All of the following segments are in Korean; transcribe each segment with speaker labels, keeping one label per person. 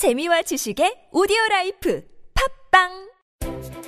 Speaker 1: 재미와 지식의 오디오 라이프. 팟빵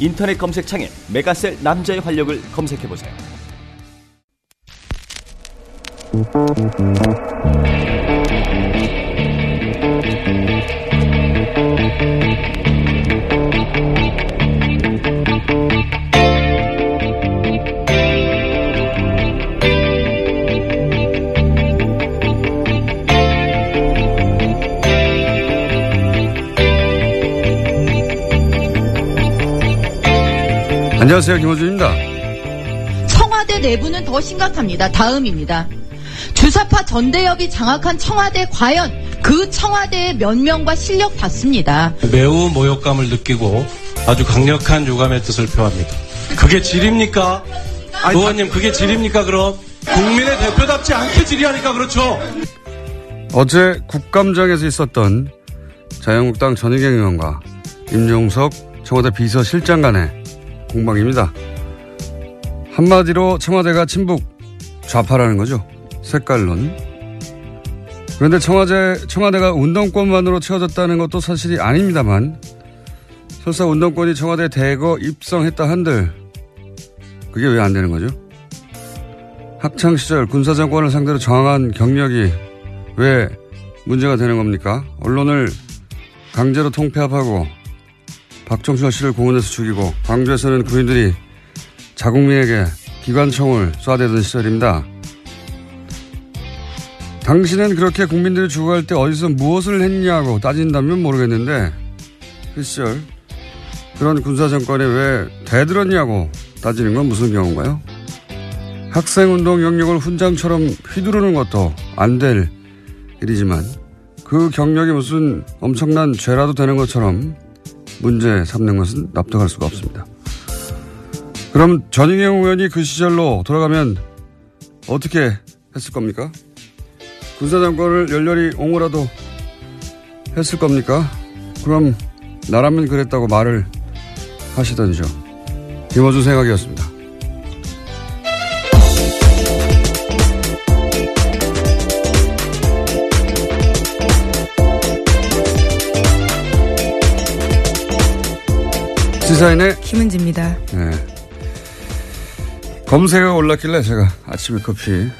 Speaker 2: 인터넷 검색창에 메가셀 남자의 활력을 검색해 보세요.
Speaker 3: 안녕하세요. 김호준입니다.
Speaker 4: 청와대 내부는 더 심각합니다. 다음입니다. 주사파 전대협이 장악한 청와대 과연 그 청와대의 면명과 실력 봤습니다.
Speaker 5: 매우 모욕감을 느끼고 아주 강력한 유감의 뜻을 표합니다. 그게 질입니까? 의원님 그게 질입니까 그럼? 국민의 대표답지 않게 질의하니까 그렇죠.
Speaker 3: 어제 국감장에서 있었던 자유한국당 전희경 의원과 임종석 청와대 비서실장 간의 공방입니다. 한마디로 청와대가 친북 좌파라는 거죠. 색깔론. 그런데 청와대, 청와대가 운동권만으로 채워졌다는 것도 사실이 아닙니다만, 설사 운동권이 청와대 대거 입성했다 한들, 그게 왜 안 되는 거죠? 학창 시절 군사 정권을 상대로 저항한 경력이 왜 문제가 되는 겁니까? 언론을 강제로 통폐합하고 박정철 씨를 공원에서 죽이고 광주에서는 군인들이 자국민에게 기관총을 쏴대던 시절입니다. 당신은 그렇게 국민들이 죽어갈 때 어디서 무엇을 했냐고 따진다면 모르겠는데 그 시절 그런 군사정권에 왜 대들었냐고 따지는 건 무슨 경우인가요? 학생운동 영역을 훈장처럼 휘두르는 것도 안 될 일이지만 그 경력이 무슨 엄청난 죄라도 되는 것처럼 문제 삼는 것은 납득할 수가 없습니다. 그럼 전희경 의원이 그 시절로 돌아가면 어떻게 했을 겁니까? 군사정권을 열렬히 옹호라도 했을 겁니까? 그럼 나라면 그랬다고 말을 하시던죠. 김어준 생각이었습니다. 시사인의
Speaker 6: 김은지입니다.
Speaker 3: 네. 검색어가 올랐길래 제가 아침에 커피 예.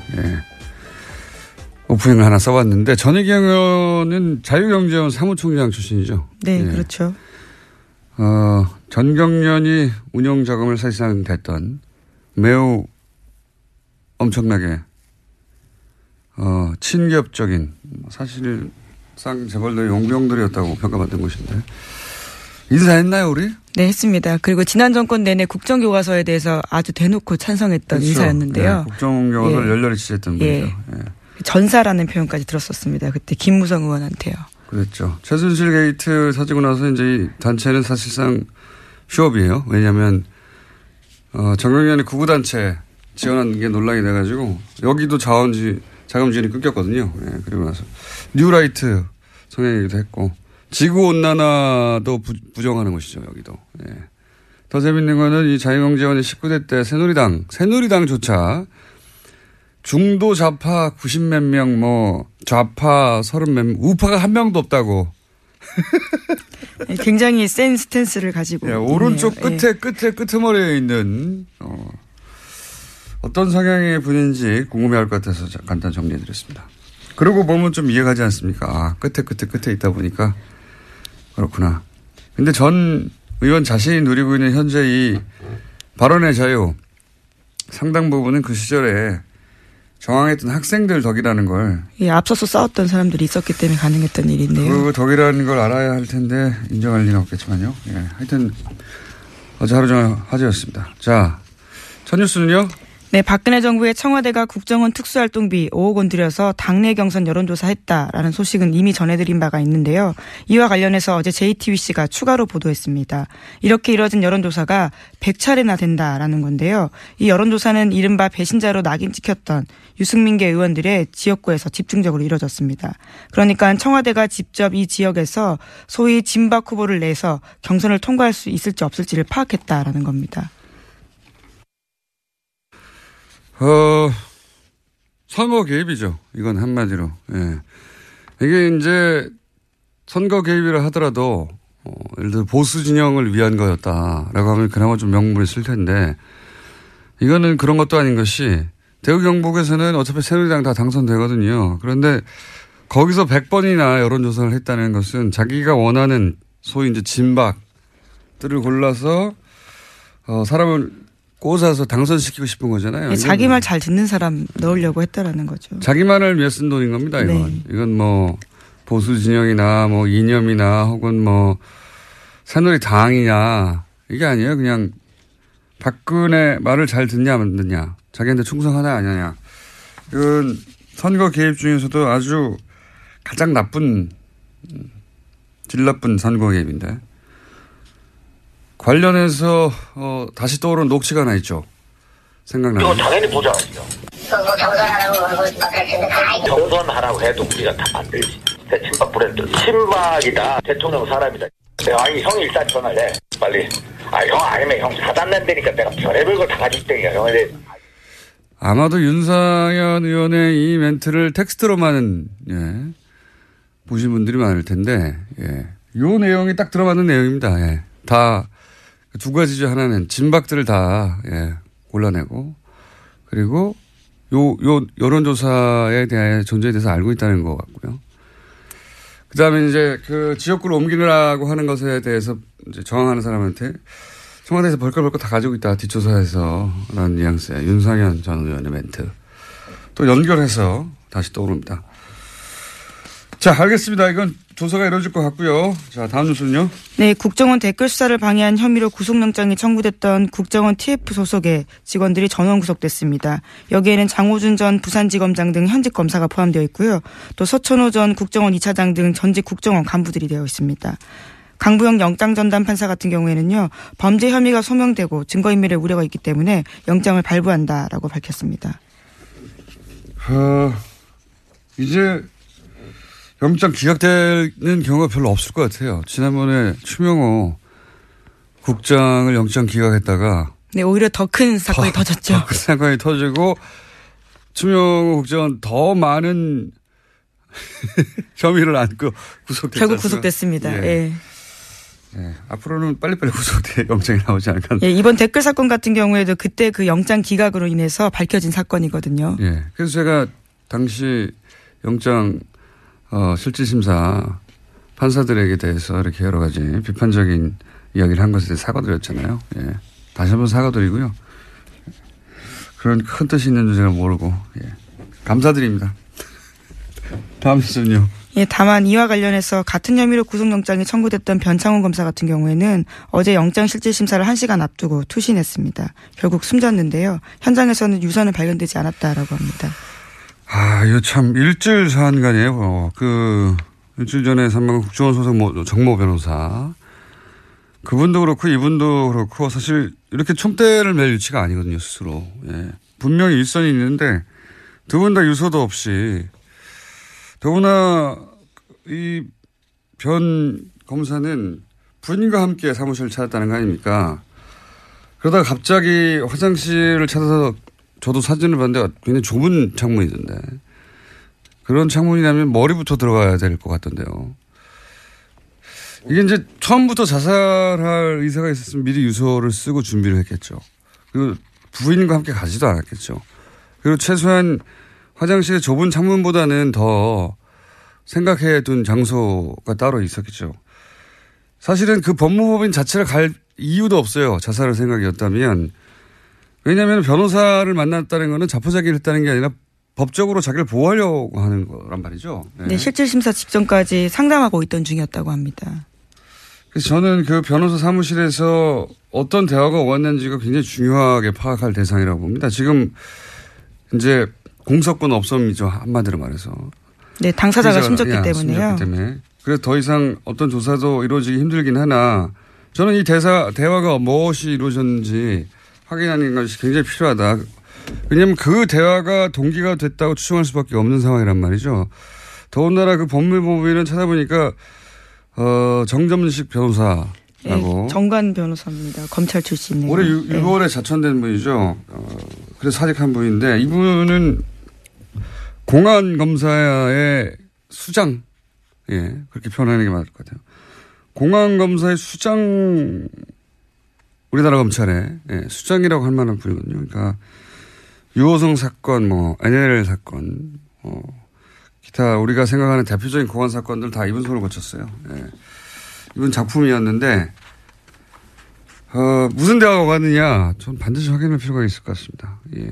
Speaker 3: 오프닝을 하나 써봤는데 전희경 의원은 자유경제원 사무총장 출신이죠.
Speaker 6: 네,
Speaker 3: 예.
Speaker 6: 그렇죠.
Speaker 3: 어, 전경련이 운영 자금을 사실상 됐던 매우 엄청나게 어, 친기업적인 사실상 재벌들의 용병들이었다고 평가받던 곳인데 인사했나요, 우리?
Speaker 6: 네, 했습니다. 그리고 지난 정권 내내 국정교과서에 대해서 아주 대놓고 찬성했던
Speaker 3: 그렇죠.
Speaker 6: 인사였는데요.
Speaker 3: 네, 국정교과서를
Speaker 6: 예.
Speaker 3: 열렬히 지지했던
Speaker 6: 예.
Speaker 3: 분이죠. 예.
Speaker 6: 전사라는 표현까지 들었었습니다. 그때 김무성 의원한테요.
Speaker 3: 그랬죠. 최순실 게이트 터지고 나서 이제 이 단체는 사실상 휴업이에요. 왜냐하면 어, 전경련이 극우단체 지원한 게 논란이 돼가지고 여기도 자원지 자금 지원이 끊겼거든요. 예, 그리고 나서 뉴라이트 성향이기도 했고 지구 온난화도 부, 부정하는 것이죠. 여기도. 예. 더 재밌는 거는 이 자유경제원이 19대 때 새누리당 새누리당조차 중도 좌파 90몇 명, 뭐 좌파 30몇 명, 우파가 한 명도 없다고.
Speaker 6: 네, 굉장히 센 스탠스를 가지고.
Speaker 3: 예, 오른쪽
Speaker 6: 있네요.
Speaker 3: 끝에 끝에 끄트머리에 있는 어, 어떤 성향의 분인지 궁금해할 것 같아서 자- 간단 정리해드렸습니다. 그러고 보면 좀 이해가지 않습니까? 아, 끝에 끝에 끝에 있다 보니까 그렇구나. 근데 전 의원 자신이 누리고 있는 현재 이 발언의 자유 상당 부분은 그 시절에 저항했던 학생들 덕이라는 걸
Speaker 6: 예, 앞서서 싸웠던 사람들이 있었기 때문에 가능했던 일인데요.
Speaker 3: 그 덕이라는 걸 알아야 할 텐데 인정할 리는 없겠지만요. 예. 하여튼 어제 하루 종일 화제였습니다. 자, 첫 뉴스는요.
Speaker 6: 네, 박근혜 정부의 청와대가 국정원 특수활동비 5억 원 들여서 당내 경선 여론조사 했다라는 소식은 이미 전해드린 바가 있는데요. 이와 관련해서 어제 JTBC가 추가로 보도했습니다. 이렇게 이뤄진 여론조사가 100차례나 된다라는 건데요. 이 여론조사는 이른바 배신자로 낙인 찍혔던 유승민계 의원들의 지역구에서 집중적으로 이뤄졌습니다. 그러니까 청와대가 직접 이 지역에서 소위 진박 후보를 내서 경선을 통과할 수 있을지 없을지를 파악했다라는 겁니다.
Speaker 3: 어, 선거 개입이죠. 이건 한마디로. 예. 이게 이제 선거 개입이라 하더라도 어, 예를 들어 보수 진영을 위한 거였다라고 하면 그나마 좀 명분이 있을 텐데 이거는 그런 것도 아닌 것이 대구 경북에서는 어차피 새누리당 다 당선되거든요. 그런데 거기서 100번이나 여론조사를 했다는 것은 자기가 원하는 소위 이제 진박들을 골라서 어, 사람을 꽂아서 당선시키고 싶은 거잖아요.
Speaker 6: 예, 자기 말 잘 듣는 사람 넣으려고 했다라는 거죠.
Speaker 3: 자기만을 위해 쓴 돈인 겁니다. 이건
Speaker 6: 네.
Speaker 3: 이건 뭐 보수 진영이나 뭐 이념이나 혹은 뭐 새누리 당이냐 이게 아니에요. 그냥 박근혜 말을 잘 듣냐 안 듣냐 자기한테 충성하냐 아니냐 이건 선거 개입 중에서도 아주 가장 나쁜 음, 질 나쁜 선거 개입인데 관련해서 어, 다시 떠오른 녹취가 하나 있죠. 생각나요.
Speaker 7: 당연히 보장하죠. 경선하라고 해도 우리가 다 만들지. 내 친박 브랜드. 친박이다. 대통령 사람이다. 내가 아니 형이 일단 전화를 해. 빨리. 아 형 아니면 형 사단난다니까 내가 별의별 걸다 가질 때야 형에
Speaker 3: 아마도 윤상현 의원의 이 멘트를 텍스트로만 예, 보신 분들이 많을 텐데 예. 요 내용이 딱 들어맞는 내용입니다. 예. 다 두 가지죠. 하나는 진박들을 다 예, 골라내고 그리고 요, 요 여론조사에 대한 존재에 대해서 알고 있다는 것 같고요. 그 다음에 이제 그 지역구를 옮기느라고 하는 것에 대해서 이제 저항하는 사람한테 청와대에서 벌컥벌컥 다 가지고 있다 뒷조사에서 라는 뉘앙스의 윤상현 전 의원의 멘트 또 연결해서 다시 떠오릅니다. 자 알겠습니다. 이건 조사가 이루어질 것 같고요. 자 다음 뉴스는요.
Speaker 6: 네, 국정원 댓글 수사를 방해한 혐의로 구속영장이 청구됐던 국정원 TF 소속의 직원들이 전원 구속됐습니다. 여기에는 장호준 전 부산지검장 등 현직 검사가 포함되어 있고요. 또 서천호 전 국정원 2차장 등 전직 국정원 간부들이 되어 있습니다. 강부영 영장 전담 판사 같은 경우에는요 범죄 혐의가 소명되고 증거인멸의 우려가 있기 때문에 영장을 발부한다라고 밝혔습니다.
Speaker 3: 어, 이제 영장 기각되는 경우가 별로 없을 것 같아요. 지난번에 추명호 국장을 영장 기각했다가
Speaker 6: 네, 오히려 더 큰 사건이 터졌죠.
Speaker 3: 그 사건이 터지고 추명호 국장은 더 많은 혐의를 안고 구속됐죠.
Speaker 6: 결국 구속됐습니다. 예.
Speaker 3: 예. 앞으로는 빨리빨리 구속돼 영장이 나오지 않을까.
Speaker 6: 예, 이번 댓글 사건 같은 경우에도 그때 그 영장 기각으로 인해서 밝혀진 사건이거든요.
Speaker 3: 예. 그래서 제가 당시 영장 어, 실질심사 판사들에게 대해서 이렇게 여러 가지 비판적인 이야기를 한 것에 대해 사과드렸잖아요. 예. 다시 한번 사과드리고요. 그런 큰 뜻이 있는 줄 제가 모르고 예. 감사드립니다. 다음 뉴스는요.
Speaker 6: 예, 다만 이와 관련해서 같은 혐의로 구속영장이 청구됐던 변창훈 검사 같은 경우에는 어제 영장 실질 심사를 1시간 앞두고 투신했습니다. 결국 숨졌는데요. 현장에서는 유서는 발견되지 않았다라고 합니다.
Speaker 3: 아, 이거 참 일주일 사안간이에요. 어, 그 일주일 전에 사망한 국정원 소속 모- 정모 변호사 그분도 그렇고 이분도 그렇고 사실 이렇게 총대를 맬 위치가 아니거든요 스스로. 예. 분명히 일선이 있는데 두 분 다 유서도 없이 더구나 이 변 검사는 부인과 함께 사무실을 찾았다는 거 아닙니까? 그러다가 갑자기 화장실을 찾아서 저도 사진을 봤는데 굉장히 좁은 창문이던데. 그런 창문이라면 머리부터 들어가야 될 것 같던데요. 이게 이제 처음부터 자살할 의사가 있었으면 미리 유서를 쓰고 준비를 했겠죠. 그리고 부인과 함께 가지도 않았겠죠. 그리고 최소한 화장실의 좁은 창문보다는 더 생각해 둔 장소가 따로 있었겠죠. 사실은 그 법무법인 자체를 갈 이유도 없어요. 자살할 생각이었다면. 왜냐하면 변호사를 만났다는 거는 자포자기를 했다는 게 아니라 법적으로 자기를 보호하려고 하는 거란 말이죠. 네.
Speaker 6: 네, 실질 심사 직전까지 상담하고 있던 중이었다고 합니다.
Speaker 3: 그래서 저는 그 변호사 사무실에서 어떤 대화가 오갔는지가 굉장히 중요하게 파악할 대상이라고 봅니다. 지금 이제 공석권 없음이죠. 한마디로 말해서.
Speaker 6: 네, 당사자가 숨졌기
Speaker 3: 야,
Speaker 6: 때문에요.
Speaker 3: 숨졌기 때문에. 그래서 더 이상 어떤 조사도 이루어지기 힘들긴 하나 저는 이 대사, 대화가 무엇이 이루어졌는지 확인하는 것이 굉장히 필요하다. 왜냐하면 그 대화가 동기가 됐다고 추정할 수밖에 없는 상황이란 말이죠. 더군다나 그 법무법인은 찾아보니까 어, 정점식 변호사라고
Speaker 6: 네, 정관 변호사입니다. 검찰 출신이에요.
Speaker 3: 올해 유,
Speaker 6: 네.
Speaker 3: 6월에 자천된 분이죠. 어, 그래서 사직한 분인데 이분은 공안 검사의 수장, 예, 그렇게 표현하는 게 맞을 것 같아요. 공안 검사의 수장, 우리나라 검찰의 예, 수장이라고 할 만한 분이거든요. 그러니까 유호성 사건, 뭐 NL 사건, 어, 기타 우리가 생각하는 대표적인 공안 사건들 다 이분 손을 거쳤어요. 예. 이분 작품이었는데 어, 무슨 대화가 오갔느냐, 전 반드시 확인할 필요가 있을 것 같습니다. 예.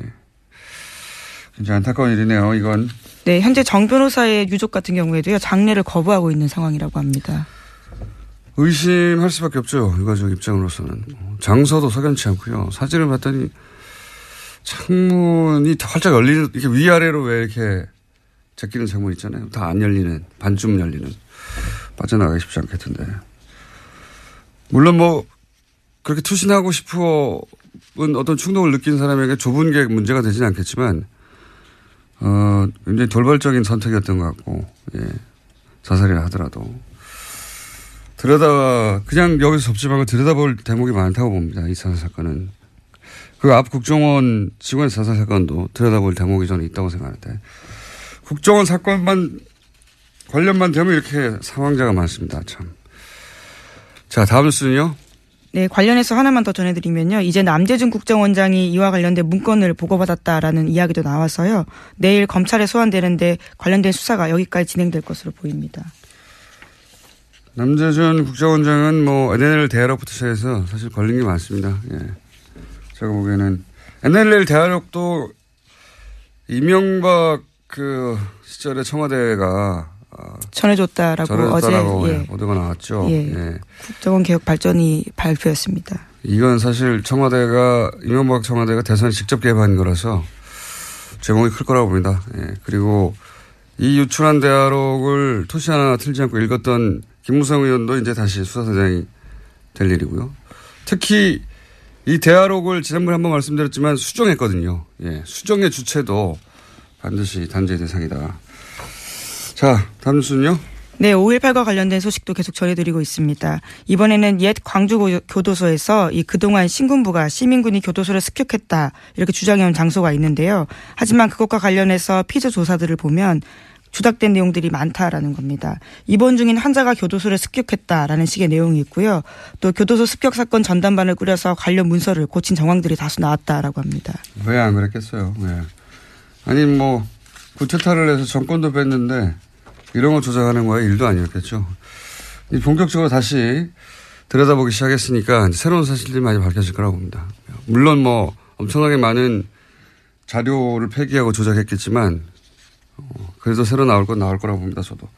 Speaker 3: 굉장히 안타까운 일이네요, 이건.
Speaker 6: 네, 현재 정 변호사의 유족 같은 경우에도요, 장례를 거부하고 있는 상황이라고 합니다.
Speaker 3: 의심할 수밖에 없죠, 유가족 입장으로서는. 장소도 석연치 않고요. 사진을 봤더니 창문이 다 활짝 열리는, 이렇게 위아래로 왜 이렇게 제끼는 창문 있잖아요. 다 안 열리는, 반쯤 열리는. 빠져나가기 쉽지 않겠던데. 물론 뭐, 그렇게 투신하고 싶은 어떤 충동을 느낀 사람에게 좁은 게 문제가 되지는 않겠지만, 어, 굉장히 돌발적인 선택이었던 것 같고, 예. 자살이라 하더라도. 들여다, 그냥 여기서 접지 말고 들여다볼 대목이 많다고 봅니다. 이 자살 사건은. 그 앞 국정원 직원 자살 사건도 들여다볼 대목이 저는 있다고 생각하는데, 국정원 사건만, 관련만 되면 이렇게 사망자가 많습니다. 참. 자, 다음 뉴스는요.
Speaker 6: 네, 관련해서 하나만 더 전해드리면요. 이제 남재준 국정원장이 이와 관련된 문건을 보고받았다라는 이야기도 나와서요. 내일 검찰에 소환되는데 관련된 수사가 여기까지 진행될 것으로 보입니다.
Speaker 3: 남재준 국정원장은 뭐 NLL 대화록부터 시작해서 사실 걸린 게 많습니다. 예. 제가 보기에는 NLL 대화록도 이명박 그 시절에 청와대가
Speaker 6: 전해줬다라고 어제
Speaker 3: 전해줬다라고
Speaker 6: 예,
Speaker 3: 보도가 나왔죠.
Speaker 6: 예.
Speaker 3: 예.
Speaker 6: 국정원 개혁 발전이 발표했습니다.
Speaker 3: 이건 사실 청와대가 이명박 청와대가 대선 직접 개입한 거라서 제목이 클 거라고 봅니다. 예. 그리고 이 유출한 대화록을 토시 하나 틀지 않고 읽었던 김무성 의원도 이제 다시 수사대장이 될 일이고요. 특히 이 대화록을 지난번에 한번 말씀드렸지만 수정했거든요. 예. 수정의 주체도 반드시 단죄 대상이다. 자, 다음 뉴스는요?
Speaker 6: 네, 5.18과 관련된 소식도 계속 전해드리고 있습니다. 이번에는 옛 광주 고- 교도소에서 이 그동안 신군부가 시민군이 교도소를 습격했다 이렇게 주장해온 장소가 있는데요. 하지만 그것과 관련해서 피조 조사들을 보면 주닥된 내용들이 많다라는 겁니다. 입원 중인 환자가 교도소를 습격했다라는 식의 내용이 있고요. 또 교도소 습격 사건 전담반을 꾸려서 관련 문서를 고친 정황들이 다수 나왔다라고 합니다.
Speaker 3: 왜 안 그랬겠어요. 예. 아니 뭐 구태타를 해서 정권도 뺐는데 이런 거 조작하는 거야 일도 아니었겠죠. 이 본격적으로 다시 들여다보기 시작했으니까 새로운 사실들이 많이 밝혀질 거라고 봅니다. 물론 뭐 엄청나게 많은 자료를 폐기하고 조작했겠지만 어, 그래도 새로 나올 건 나올 거라고 봅니다. 저도.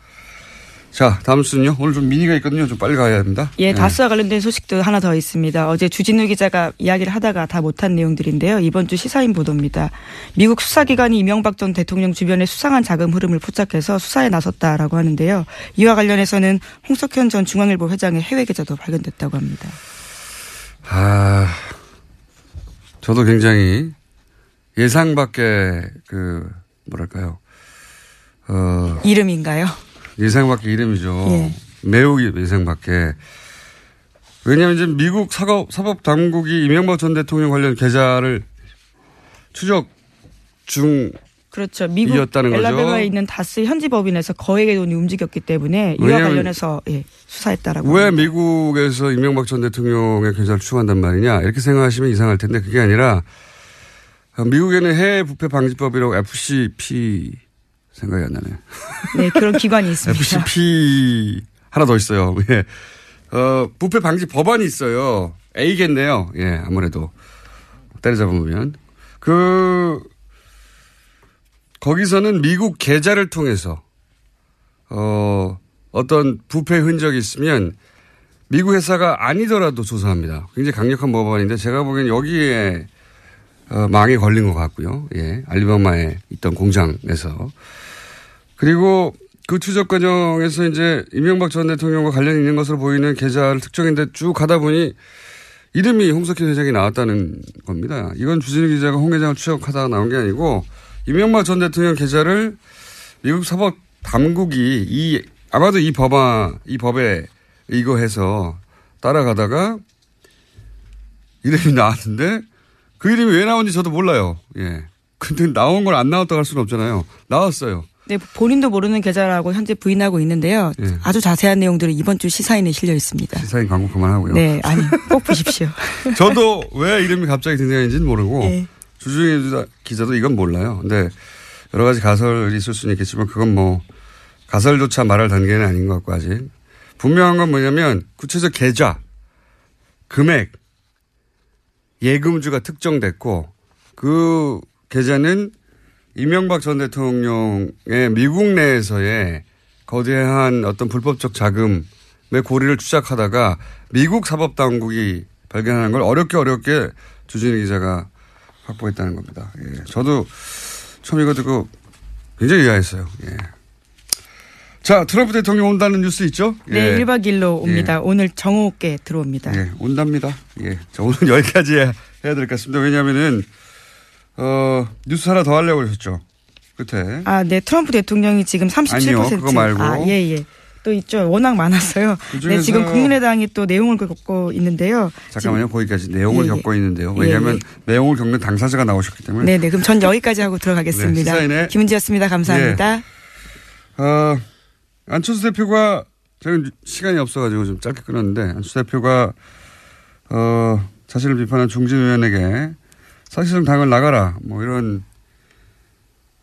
Speaker 3: 자, 다음 순요. 오늘 좀 미니가 있거든요. 좀 빨리 가야 합니다.
Speaker 6: 예, 다스와 관련된 소식도 하나 더 있습니다. 어제 주진우 기자가 이야기를 하다가 다 못한 내용들인데요. 이번 주 시사인 보도입니다. 미국 수사기관이 이명박 전 대통령 주변의 수상한 자금 흐름을 포착해서 수사에 나섰다라고 하는데요. 이와 관련해서는 홍석현 전 중앙일보 회장의 해외 계좌도 발견됐다고 합니다.
Speaker 3: 아, 저도 굉장히 예상 밖의 그, 뭐랄까요. 어,
Speaker 6: 이름인가요?
Speaker 3: 예상 밖의 이름이죠.
Speaker 6: 예.
Speaker 3: 매우 예상 밖의. 왜냐하면 이제 미국 사법, 사법 당국이 이명박 전 대통령 관련 계좌를 추적 중
Speaker 6: 그렇죠. 미국. 엘라베마에 있는 다스 현지 법인에서 거액의 돈이 움직였기 때문에 이와 관련해서 예, 수사했다라고.
Speaker 3: 왜
Speaker 6: 합니다.
Speaker 3: 미국에서 이명박 전 대통령의 계좌를 추구한단 말이냐 이렇게 생각하시면 이상할 텐데 그게 아니라 어, 미국에는 해외 부패 방지법이라고 FCP 생각이 안 나네.
Speaker 6: 네, 그런 기관이 있습니다.
Speaker 3: FCP 하나 더 있어요. 예. 어, 부패 방지 법안이 있어요. A겠네요. 예, 아무래도. 때려잡으면. 그, 거기서는 미국 계좌를 통해서, 어, 어떤 부패 흔적이 있으면 미국 회사가 아니더라도 조사합니다. 굉장히 강력한 법안인데 제가 보기엔 여기에 어, 망에 걸린 것 같고요. 예. 알리바마에 있던 공장에서. 그리고 그 추적 과정에서 이제 이명박 전 대통령과 관련이 있는 것으로 보이는 계좌를 특정했는데 쭉 가다 보니 이름이 홍석현 회장이 나왔다는 겁니다. 이건 주진우 기자가 홍 회장을 추적하다가 나온 게 아니고 이명박 전 대통령 계좌를 미국 사법 당국이 이 아마도 이 법안 이 법에 이거해서 따라가다가 이름이 나왔는데 그 이름이 왜 나온지 저도 몰라요. 예. 근데 나온 걸 안 나왔다고 할 수는 없잖아요. 나왔어요.
Speaker 6: 네, 본인도 모르는 계좌라고 현재 부인하고 있는데요.
Speaker 3: 예.
Speaker 6: 아주 자세한 내용들은 이번 주 시사인에 실려 있습니다.
Speaker 3: 시사인 광고 그만하고요.
Speaker 6: 네, 아니 꼭 보십시오.
Speaker 3: 저도 왜 이름이 갑자기 등장했는지는 모르고
Speaker 6: 예.
Speaker 3: 주중에 기자도 이건 몰라요. 근데 여러 가지 가설이 있을 수는 있겠지만 그건 뭐 가설조차 말할 단계는 아닌 것 같고 아직 분명한 건 뭐냐면 구체적 계좌, 금액, 예금주가 특정됐고 그 계좌는 이명박 전 대통령의 미국 내에서의 거대한 어떤 불법적 자금의 고리를 추적하다가 미국 사법당국이 발견하는 걸 어렵게 어렵게 주진우 기자가 확보했다는 겁니다. 예. 저도 처음 이거 듣고 굉장히 의아했어요. 예. 자, 트럼프 대통령 온다는 뉴스 있죠?
Speaker 6: 네,
Speaker 3: 예.
Speaker 6: 1박 2일로 옵니다. 오늘 정오께 들어옵니다.
Speaker 3: 예, 온답니다. 예. 자, 오늘 여기까지 해야, 될 것 같습니다. 왜냐면은, 어, 뉴스 하나 더 하려고 그러셨죠? 끝에.
Speaker 6: 아, 네, 트럼프 대통령이 지금 37%.
Speaker 3: 아니요, 그거 말고.
Speaker 6: 아, 예, 예. 또 있죠. 워낙 많았어요.
Speaker 3: 그중에서-
Speaker 6: 네, 지금 국민의당이 또 내용을 겪고 있는데요.
Speaker 3: 잠깐만요. 거기까지 내용을
Speaker 6: 예, 예.
Speaker 3: 겪고 있는데요.
Speaker 6: 예,
Speaker 3: 왜냐하면
Speaker 6: 예.
Speaker 3: 내용을 겪는 당사자가 나오셨기 때문에.
Speaker 6: 네, 네. 그럼 전 여기까지 하고 들어가겠습니다.
Speaker 3: 네,
Speaker 6: 김은지였습니다. 감사합니다.
Speaker 3: 어, 안철수 대표가 저는 시간이 없어가지고 좀 짧게 끊었는데 안철수 대표가 어, 자신을 비판한 중진 의원에게 사실상 당을 나가라 뭐 이런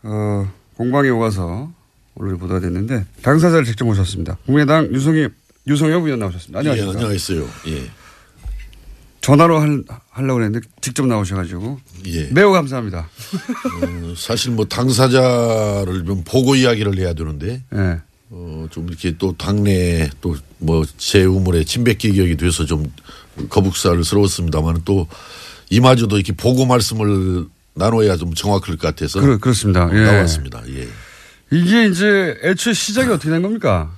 Speaker 3: 어, 공방이 오가서 오늘 보도가 됐는데 당사자를 직접 모셨습니다. 국민의당 유성희 유성엽 의원 나오셨습니다. 안녕하십니까?
Speaker 8: 예, 안녕하세요. 예.
Speaker 3: 전화로 할, 하려고 했는데 직접 나오셔가지고
Speaker 8: 예.
Speaker 3: 매우 감사합니다.
Speaker 8: 어, 사실 뭐 당사자를 좀 보고 이야기를 해야 되는데
Speaker 3: 예.
Speaker 8: 어, 좀 이렇게 또 당내 또 뭐 제 우물에 침뱉기 격이 돼서 좀 거북살스러웠습니다만 또 이마저도 이렇게 보고 말씀을 나눠야 좀 정확할 것 같아서
Speaker 3: 그렇, 그렇 습니다. 예.
Speaker 8: 나왔습니다. 예.
Speaker 3: 이게 이제 애초에 시작이 어떻게 된 겁니까?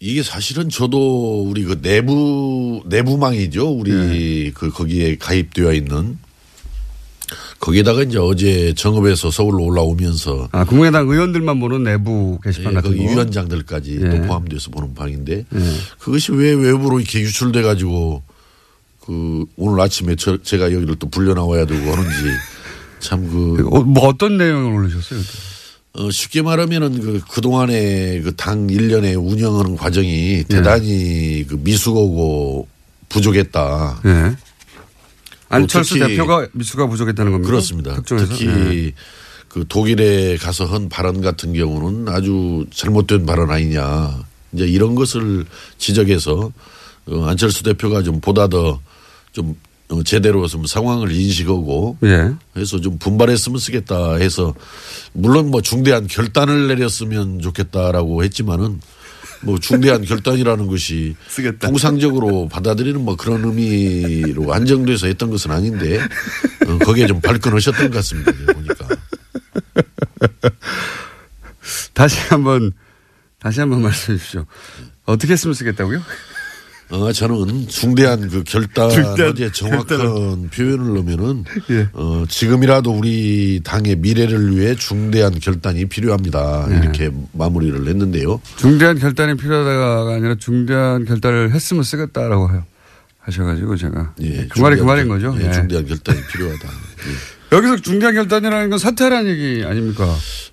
Speaker 8: 이게 사실은 저도 우리 그 내부 내부망이죠. 우리
Speaker 3: 네.
Speaker 8: 그 거기에 가입되어 있는 거기에다가 이제 어제 정읍에서 서울로 올라오면서
Speaker 3: 아, 국민의당 의원들만 보는 내부 게시판
Speaker 8: 예,
Speaker 3: 같은
Speaker 8: 거. 위원장들까지
Speaker 3: 예.
Speaker 8: 또 포함돼서 보는 방인데
Speaker 3: 예.
Speaker 8: 그것이 왜 외부로 이렇게 유출돼 가지고 그 오늘 아침에 저, 제가 여기를 또 불려 나와야 되고 하는지 참그
Speaker 3: 어, 뭐 어떤 내용을 올리셨어요?
Speaker 8: 어, 쉽게 말하면은 그, 그동안의 그당 일련의 운영하는 과정이 대단히 그 미숙하고 부족했다.
Speaker 3: 예. 안철수
Speaker 8: 특히
Speaker 3: 대표가 미수가 부족했다는 겁니다.
Speaker 8: 그렇습니다.
Speaker 3: 특정해서.
Speaker 8: 특히
Speaker 3: 예.
Speaker 8: 그 독일에 가서 한 발언 같은 경우는 아주 잘못된 발언 아니냐. 이제 이런 것을 지적해서 어, 안철수 대표가 좀 보다 더 좀 어, 제대로 좀 상황을 인식하고
Speaker 3: 예.
Speaker 8: 해서 좀 분발했으면 쓰겠다 해서 물론 뭐 중대한 결단을 내렸으면 좋겠다라고 했지만은 뭐 중대한 결단이라는 것이 통상적으로 받아들이는 뭐 그런 의미로 한정돼서 했던 것은 아닌데 어, 거기에 좀 발끈하셨던 것 같습니다. 보니까.
Speaker 3: 다시 한번 다시 한번 말씀해 주십시오. 어떻게 했으면 쓰겠다고요?
Speaker 8: 어, 저는 중대한 그 결단,
Speaker 3: 중대한
Speaker 8: 어제 정확한
Speaker 3: 결단을.
Speaker 8: 표현을 넣으면은,
Speaker 3: 예.
Speaker 8: 어, 지금이라도 우리 당의 미래를 위해 중대한 결단이 필요합니다.
Speaker 3: 예.
Speaker 8: 이렇게 마무리를 했는데요.
Speaker 3: 중대한 결단이 필요하다가 아니라 중대한 결단을 했으면 쓰겠다라고 하- 하셔가지고 제가
Speaker 8: 예,
Speaker 3: 그 말이 그 말인
Speaker 8: 결-
Speaker 3: 거죠.
Speaker 8: 예,
Speaker 3: 예.
Speaker 8: 중대한 결단이 필요하다. 예.
Speaker 3: 여기서 중대한 결단이라는 건 사퇴하라는 얘기 아닙니까?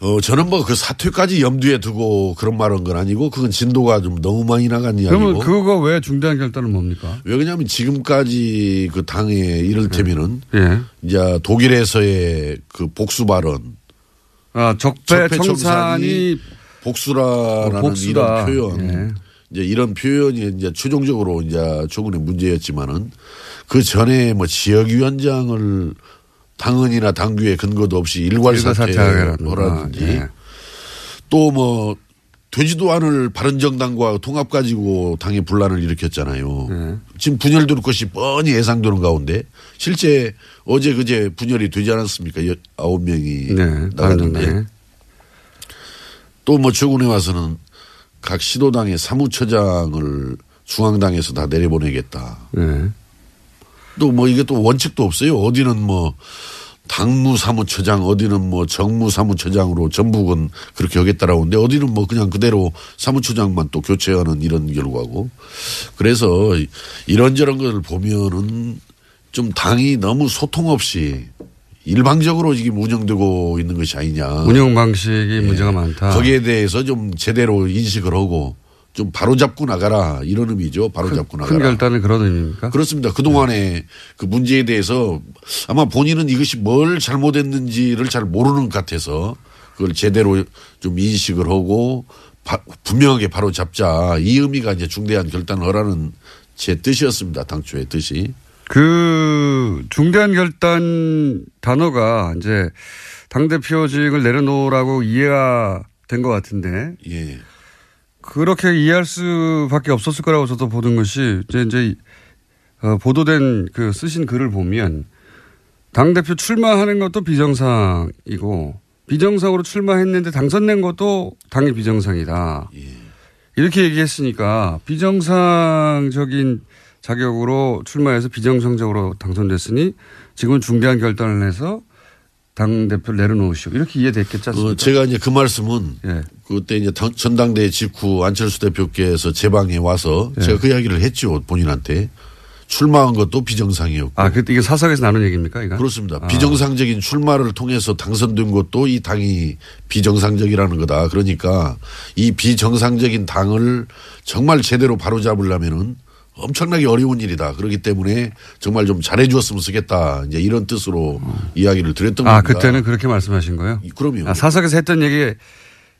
Speaker 8: 어, 저는 뭐 그 사퇴까지 염두에 두고 그런 말한 건 아니고 그건 진도가 좀 너무 많이 나간
Speaker 3: 그러면
Speaker 8: 이야기고.
Speaker 3: 그거 왜 중대한 결단은 뭡니까?
Speaker 8: 왜냐하면 지금까지 그 당에 이를테면은
Speaker 3: 예.
Speaker 8: 이제 독일에서의 그 복수 발언.
Speaker 3: 아, 적폐 청산이
Speaker 8: 복수라라는
Speaker 3: 어, 복수다.
Speaker 8: 이런 표현.
Speaker 3: 예.
Speaker 8: 이제 이런 표현이 이제 최종적으로 이제 최근에 문제였지만은 그 전에 뭐 지역위원장을 당헌이나 당규에 근거도 없이 일괄
Speaker 3: 일괄 사퇴하라는
Speaker 8: 사퇴라든지
Speaker 3: 거. 예.
Speaker 8: 또뭐 되지도 않을 바른정당과 통합 가지고 당의 분란을 일으켰잖아요.
Speaker 3: 예.
Speaker 8: 지금 분열될 것이 뻔히 예상되는 가운데 실제 어제 그제 분열이 되지 않았습니까? 여- 아홉 명이
Speaker 3: 네.
Speaker 8: 나갔는데
Speaker 3: 바른정당에.
Speaker 8: 또뭐 최근에 와서는 각 시도당의 사무처장을 중앙당에서 다 내려보내겠다.
Speaker 3: 네.
Speaker 8: 또뭐 이게 또 원칙도 없어요. 어디는 뭐 당무 사무처장, 어디는 뭐 정무 사무처장으로 전북은 그렇게 하겠다라고 하는데 어디는 뭐 그냥 그대로 사무처장만 또 교체하는 이런 결과고. 그래서 이런저런 것을 보면은 좀 당이 너무 소통 없이 일방적으로 지금 운영되고 있는 것이 아니냐.
Speaker 3: 운영 방식이 문제가 많다.
Speaker 8: 예. 거기에 대해서 좀 제대로 인식을 하고 좀 바로잡고 나가라 이런 의미죠. 바로잡고
Speaker 3: 큰
Speaker 8: 나가라.
Speaker 3: 결단은 그런 의미입니까?
Speaker 8: 그렇습니다. 그동안에 그 문제에 대해서 아마 본인은 이것이 뭘 잘못했는지를 잘 모르는 것 같아서 그걸 제대로 좀 인식을 하고 바- 분명하게 바로 잡자 이 의미가 이제 중대한 결단을 하라는 제 뜻이었습니다. 당초의 뜻이.
Speaker 3: 그 중대한 결단 단어가 이제 당대표직을 내려놓으라고 이해가 된 것 같은데
Speaker 8: 예.
Speaker 3: 그렇게 이해할 수밖에 없었을 거라고 저도 보는 것이 이제 이제 어, 보도된 그 쓰신 글을 보면 당 대표 출마하는 것도 비정상이고 비정상으로 출마했는데 당선된 것도 당의 비정상이다. 이렇게 얘기했으니까 비정상적인 자격으로 출마해서 비정상적으로 당선됐으니 지금은 중대한 결단을 해서 당 대표를 내려놓으시오. 이렇게 이해됐겠지 않습니까?
Speaker 8: 어, 제가 이제 그 말씀은
Speaker 3: 예.
Speaker 8: 그때 이제 당- 전당대회 직후 안철수 대표께서 제 방에 와서
Speaker 3: 예.
Speaker 8: 제가 그 이야기를 했죠. 본인한테. 출마한 것도 비정상이었고.
Speaker 3: 아, 그 이게 사석에서 나눈 얘기입니까? 이거?
Speaker 8: 그렇습니다.
Speaker 3: 아.
Speaker 8: 비정상적인 출마를 통해서 당선된 것도 이 당이 비정상적이라는 거다. 그러니까 이 비정상적인 당을 정말 제대로 바로잡으려면은 엄청나게 어려운 일이다. 그렇기 때문에 정말 좀 잘해 주었으면 쓰겠다. 이제 이런 뜻으로 이야기를 드렸던
Speaker 3: 아,
Speaker 8: 겁니다.
Speaker 3: 그때는 그렇게 말씀하신 거예요?
Speaker 8: 그럼요.
Speaker 3: 아, 사석에서 했던 얘기를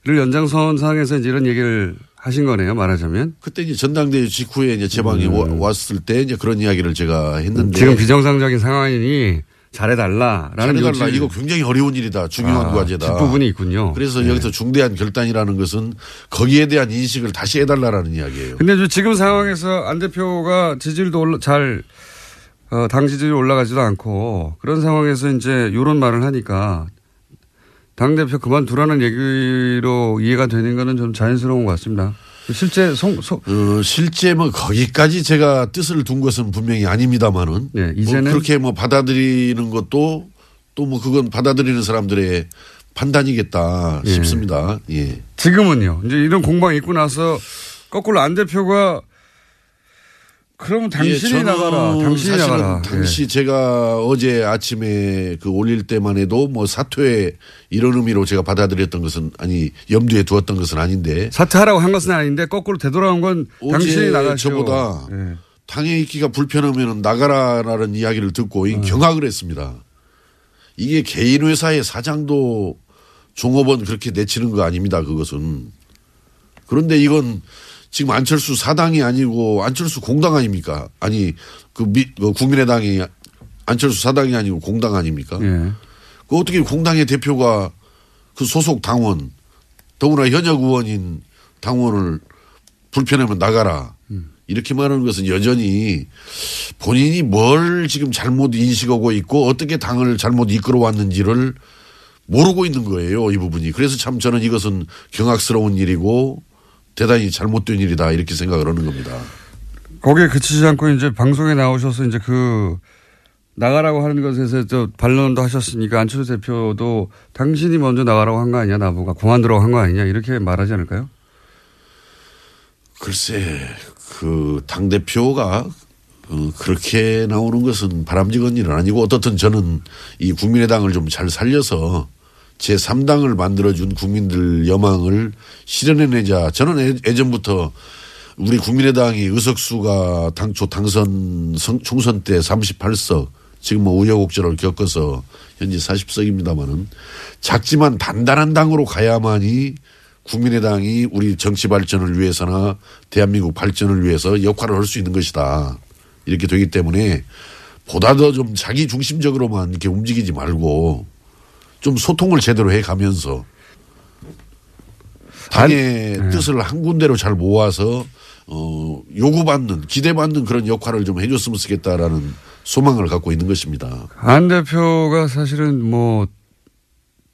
Speaker 3: 연장선상에서 이제 이런 얘기를 하신 거네요, 말하자면.
Speaker 8: 그때 이제 전당대회 직후에 이제 제 방에 와- 왔을 때 이제 그런 이야기를 제가 했는데
Speaker 3: 음. 지금 비정상적인 상황이니 잘해달라라는
Speaker 8: 잘해달라. 이거 굉장히 어려운 일이다. 중요한
Speaker 3: 아,
Speaker 8: 과제다.
Speaker 3: 뒷부분이 있군요.
Speaker 8: 그래서
Speaker 3: 네.
Speaker 8: 여기서 중대한 결단이라는 것은 거기에 대한 인식을 다시 해달라라는 이야기예요.
Speaker 3: 근데 지금 상황에서 안 대표가 지지율도 올라, 잘, 어, 당 지지율이 올라가지도 않고 그런 상황에서 이제 이런 말을 하니까 당대표 그만두라는 얘기로 이해가 되는 거는 좀 자연스러운 것 같습니다. 실제 송, 송,
Speaker 8: 어, 실제 뭐 거기까지 제가 뜻을 둔 것은 분명히 아닙니다만은
Speaker 3: 네,
Speaker 8: 뭐
Speaker 3: 이제는
Speaker 8: 그렇게 뭐 받아들이는 것도 또 뭐 그건 받아들이는 사람들의 판단이겠다
Speaker 3: 예.
Speaker 8: 싶습니다. 예.
Speaker 3: 지금은요. 이제 이런 공방이 있고 나서 거꾸로 안 대표가 그러면 당신이
Speaker 8: 예, 저는
Speaker 3: 나가라. 당신이
Speaker 8: 사실은
Speaker 3: 나가라.
Speaker 8: 당시
Speaker 3: 예.
Speaker 8: 제가 어제 아침에 그 올릴 때만 해도 뭐 사퇴 이런 의미로 제가 받아들였던 것은 아니 염두에 두었던 것은 아닌데
Speaker 3: 사퇴하라고 한 것은 아닌데 거꾸로 되돌아온 건 당신이 나가시오.
Speaker 8: 저보다
Speaker 3: 예.
Speaker 8: 당에 있기가 불편하면 나가라라는 이야기를 듣고 이 경악을 했습니다. 이게 개인 회사의 사장도 종업원 그렇게 내치는 거 아닙니다. 그것은. 그런데 이건 지금 안철수 사당이 아니고 안철수 공당 아닙니까? 아니 그, 미, 그 국민의당이 안철수 사당이 아니고 공당 아닙니까?
Speaker 3: 예.
Speaker 8: 그 어떻게 공당의 대표가 그 소속 당원 더구나 현역 의원인 당원을 불편하면 나가라. 이렇게 말하는 것은 여전히 본인이 뭘 지금 잘못 인식하고 있고 어떻게 당을 잘못 이끌어 왔는지를 모르고 있는 거예요. 이 부분이. 그래서 참 저는 이것은 경악스러운 일이고 대단히 잘못된 일이다 이렇게 생각을 하는 겁니다.
Speaker 3: 거기에 그치지 않고 이제 방송에 나오셔서 이제 그 나가라고 하는 것에서 저 반론도 하셨으니까 안철수 대표도 당신이 먼저 나가라고 한 거 아니냐 나보고 그만두라고 한거 아니냐 이렇게 말하지 않을까요?
Speaker 8: 글쎄 그 당 대표가 어, 그렇게 나오는 것은 바람직한 일은 아니고 어떻든 저는 이 국민의당을 좀 잘 살려서 제 3당을 만들어준 국민들 여망을 실현해내자. 저는 예- 예전부터 우리 국민의당이 의석수가 당초 당선 성- 총선 때 38석 지금 뭐 우여곡절을 겪어서 현재 40석입니다마는 작지만 단단한 당으로 가야만이 국민의당이 우리 정치 발전을 위해서나 대한민국 발전을 위해서 역할을 할 수 있는 것이다. 이렇게 되기 때문에 보다 더 좀 자기 중심적으로만 이렇게 움직이지 말고 좀 소통을 제대로 해 가면서 당의 뜻을 한 군데로 잘 모아서 어, 요구받는, 기대받는 그런 역할을 좀 해줬으면 좋겠다라는 소망을 갖고 있는 것입니다.
Speaker 3: 안 대표가 사실은 뭐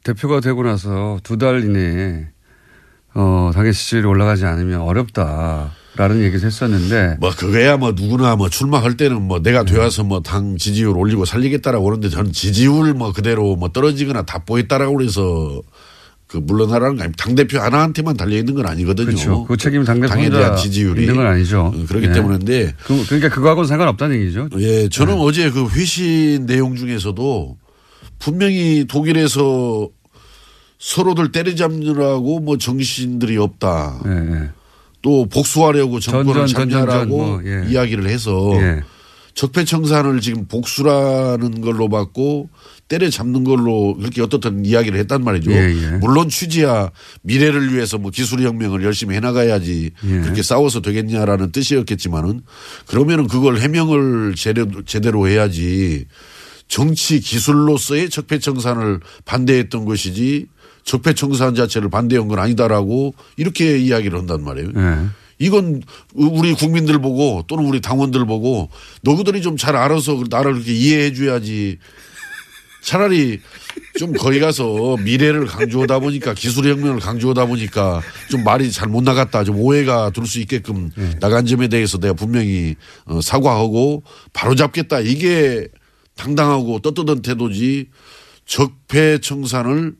Speaker 3: 대표가 되고 나서 두 달 이내에 어, 당의 지지율이 올라가지 않으면 어렵다 라는 얘기를 했었는데
Speaker 8: 뭐 그거야 뭐 누구나 뭐 출마할 때는 뭐 내가
Speaker 3: 네.
Speaker 8: 되어서 뭐 당 지지율 올리고 살리겠다라고 그러는데 저는 지지율 뭐 그대로 뭐 떨어지거나 다 보였다라고 그래서 그 물러나라는 거 아니고 당대표 하나한테만 달려 있는 건 아니거든요.
Speaker 3: 그렇죠. 그 책임은 당대표
Speaker 8: 당에
Speaker 3: 혼자
Speaker 8: 대한 지지율이
Speaker 3: 있는 건 아니죠.
Speaker 8: 어, 그렇기
Speaker 3: 예.
Speaker 8: 때문인데
Speaker 3: 그, 그러니까 그거하고는 상관없다는 얘기죠.
Speaker 8: 예, 저는 어제 그 회신 내용 중에서도 분명히 독일에서 서로들 때려잡느라고 뭐 정신들이 없다.
Speaker 3: 예,
Speaker 8: 또 복수하려고 정권을
Speaker 3: 전전, 뭐, 예.
Speaker 8: 이야기를 해서
Speaker 3: 예.
Speaker 8: 적폐청산을 지금 복수라는 걸로 받고 때려잡는 걸로 그렇게 어떻든 이야기를 했단 말이죠.
Speaker 3: 예, 예.
Speaker 8: 물론 취지야 미래를 위해서 뭐 기술혁명을 열심히 해나가야지
Speaker 3: 예.
Speaker 8: 그렇게 싸워서 되겠냐라는 뜻이었겠지만은 그러면은 그걸 해명을 제대로, 제대로 해야지 정치 기술로서의 적폐청산을 반대했던 것이지 적폐청산 자체를 반대한 건 아니다라고 이렇게 이야기를 한단 말이에요.
Speaker 3: 예.
Speaker 8: 이건 우리 국민들 보고 또는 우리 당원들 보고 너희들이 좀 잘 알아서 나를 그렇게 이해해 줘야지 차라리 좀 거기 가서 미래를 강조하다 보니까 기술혁명을 강조하다 보니까 좀 말이 잘 못 나갔다 좀 오해가 들 수 있게끔 나간 점에 대해서 내가 분명히 어, 사과하고 바로잡겠다 이게 당당하고 떳떳한 태도지 적폐청산을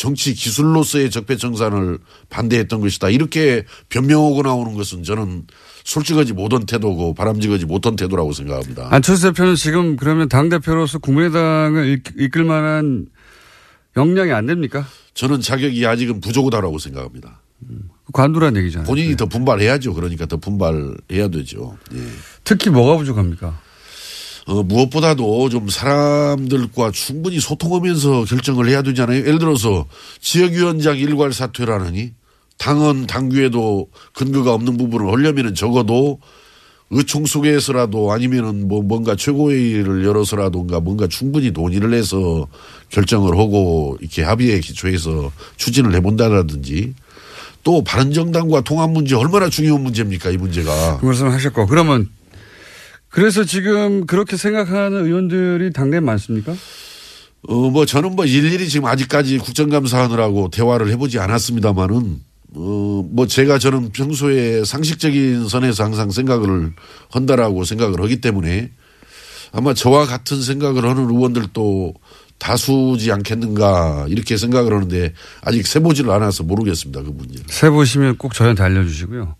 Speaker 8: 정치 기술로서의 적폐청산을 반대했던 것이다. 이렇게 변명하고 나오는 것은 저는 솔직하지 못한 태도고 바람직하지 못한 태도라고 생각합니다.
Speaker 3: 안철수 대표는 지금 그러면 당대표로서 국민의당을 이- 이끌 만한 역량이 안 됩니까?
Speaker 8: 저는 자격이 아직은 부족하다고 생각합니다.
Speaker 3: 관두란 얘기잖아요.
Speaker 8: 본인이 더 분발해야죠. 그러니까 더 분발해야 되죠. 예.
Speaker 3: 특히 뭐가 부족합니까?
Speaker 8: 어, 무엇보다도 좀 사람들과 충분히 소통하면서 결정을 해야 되잖아요. 예를 들어서 지역위원장 일괄 사퇴라느니 당헌 당규에도 근거가 없는 부분을 하려면은 적어도 의총 속에서라도 아니면은 뭐 뭔가 최고회의를 열어서라든가 뭔가 충분히 논의를 해서 결정을 하고 이렇게 합의에 기초해서 추진을 해본다라든지 또 바른정당과 통합 문제 얼마나 중요한 문제입니까 이 문제가.
Speaker 3: 그 말씀 하셨고 그러면 그래서 지금 그렇게 생각하는 의원들이 당내에 많습니까?
Speaker 8: 어, 뭐 저는 뭐 일일이 지금 아직까지 국정감사하느라고 대화를 해보지 않았습니다만은 어, 뭐 제가 저는 평소에 상식적인 선에서 항상 생각을 한다라고 생각을 하기 때문에 아마 저와 같은 생각을 하는 의원들도 다수지 않겠는가 이렇게 생각을 하는데 아직 세보지를 않아서 모르겠습니다. 그 문제는.
Speaker 3: 세 보시면 꼭 저희한테 알려주시고요.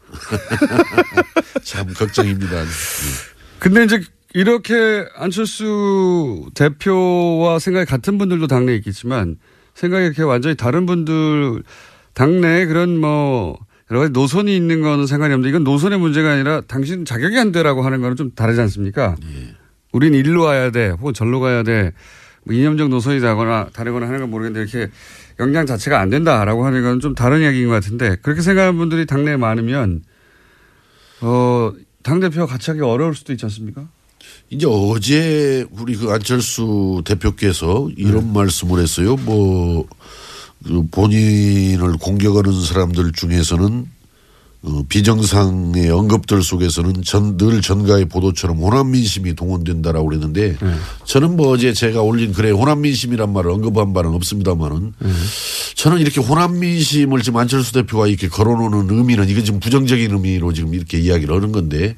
Speaker 8: 참 걱정입니다.
Speaker 3: 근데 이제 이렇게 안철수 대표와 생각이 같은 분들도 당내에 있겠지만 생각이 이렇게 완전히 다른 분들 당내에 그런 뭐 여러 가지 노선이 있는 거는 상관이 없는데 이건 노선의 문제가 아니라 당신 자격이 안 되라고 하는 거는 좀 다르지 않습니까? 우린 일로 와야 돼 혹은 절로 가야 돼. 뭐 이념적 노선이 다거나 다르거나 하는 건 모르겠는데 이렇게 역량 자체가 안 된다라고 하는 건 좀 다른 이야기인 것 같은데 그렇게 생각하는 분들이 당내에 많으면 어, 당대표와 같이 하기 어려울 수도 있지 않습니까?
Speaker 8: 이제 어제 우리 그 안철수 대표께서 이런 말씀을 했어요. 뭐, 그 본인을 공격하는 사람들 중에서는 어, 비정상의 언급들 속에서는 전, 늘 전가의 보도처럼 호남 민심이 동원된다라고 그랬는데 저는 뭐 어제 제가 올린 글에 호남 민심이란 말을 언급한 바는 없습니다만은 저는 이렇게 호남 민심을 지금 안철수 대표가 이렇게 걸어놓는 의미는 이건 지금 부정적인 의미로 지금 이렇게 이야기를 하는 건데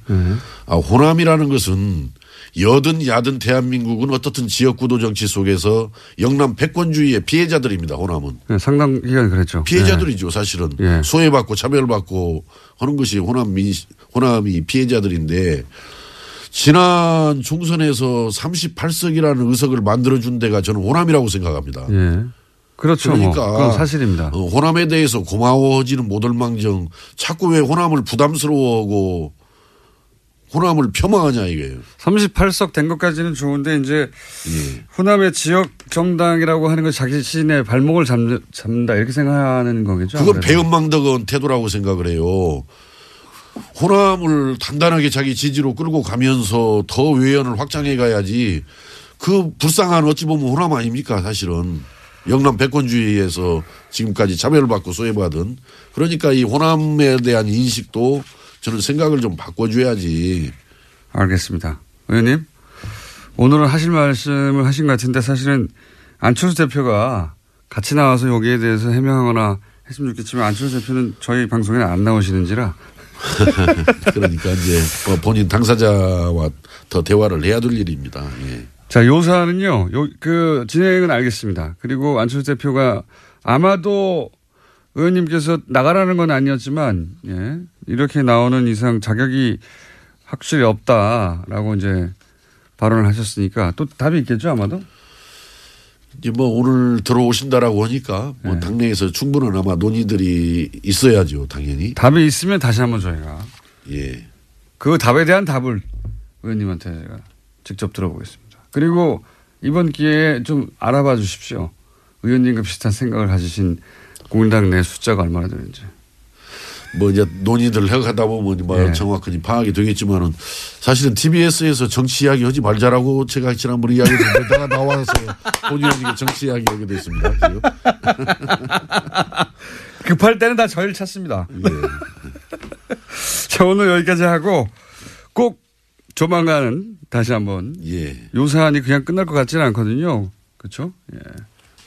Speaker 8: 아, 호남이라는 것은 여든 야든 대한민국은 어떻든 지역구도 정치 속에서 영남 패권주의의 피해자들입니다. 호남은.
Speaker 3: 네, 상당 기간 그랬죠.
Speaker 8: 피해자들이죠, 사실은.
Speaker 3: 예.
Speaker 8: 소외받고 차별받고 하는 것이 호남 민, 호남이 피해자들인데 지난 총선에서 38석이라는 의석을 만들어준 데가 저는 호남이라고 생각합니다.
Speaker 3: 예. 그렇죠. 뭐. 그건 사실입니다.
Speaker 8: 어, 호남에 대해서 고마워지는 못할 망정 자꾸 왜 호남을 부담스러워하고 호남을 폄하하냐 이게요.
Speaker 3: 38석 된 것까지는 좋은데 이제
Speaker 8: 예.
Speaker 3: 호남의 지역 정당이라고 하는 건 자기 자신의 발목을 잡, 잡는다 이렇게 생각하는 거겠죠.
Speaker 8: 그건. 배은망덕은 태도라고 생각을 해요. 호남을 단단하게 자기 지지로 끌고 가면서 더 외연을 확장해 가야지 그 불쌍한 어찌 보면 호남 아닙니까 사실은 영남 백권주의에서 지금까지 차별을 받고 소외받은 그러니까 이 호남에 대한 인식도 저는 생각을 좀 바꿔줘야지.
Speaker 3: 알겠습니다. 의원님 오늘은 하실 말씀을 하신 것 같은데 사실은 안철수 대표가 같이 나와서 여기에 대해서 해명하거나 했으면 좋겠지만 안철수 대표는 저희 방송에 안 나오시는지라
Speaker 8: 그러니까 이제 뭐 본인 당사자와 더 대화를 해야 될 일입니다. 예.
Speaker 3: 자, 요사는요, 요, 그, 진행은 알겠습니다. 그리고 안철수 대표가 아마도 의원님께서 나가라는 건 아니었지만, 예, 이렇게 나오는 이상 자격이 확실히 없다라고 이제 발언을 하셨으니까 또 답이 있겠죠, 아마도?
Speaker 8: 이제 뭐 오늘 들어오신다라고 하니까
Speaker 3: 네.
Speaker 8: 뭐 당내에서 충분한 아마 논의들이 있어야죠, 당연히.
Speaker 3: 답이 있으면 다시 한번 저희가.
Speaker 8: 예.
Speaker 3: 그 답에 대한 답을 의원님한테 제가 직접 들어보겠습니다. 그리고 이번 기회에 좀 알아봐 주십시오. 의원님과 비슷한 생각을 가지신 국민당 내 숫자가 얼마나 되는지.
Speaker 8: 뭐 이제 논의들 해가다 보면 뭐
Speaker 3: 예.
Speaker 8: 정확하게 파악이 되겠지만은 사실은 TBS에서 정치 이야기 하지 말자라고 제가 지난번에 이야기 듣다가 나와서 본의원님께 정치 이야기 하게 됐습니다. 지금.
Speaker 3: 급할 때는 다 저희를 찾습니다.
Speaker 8: 예.
Speaker 3: 자, 오늘 여기까지 하고 꼭 조만간은 다시 한번
Speaker 8: 예.
Speaker 3: 요 사안이 그냥 끝날 것 같지는 않거든요. 그렇죠? 예.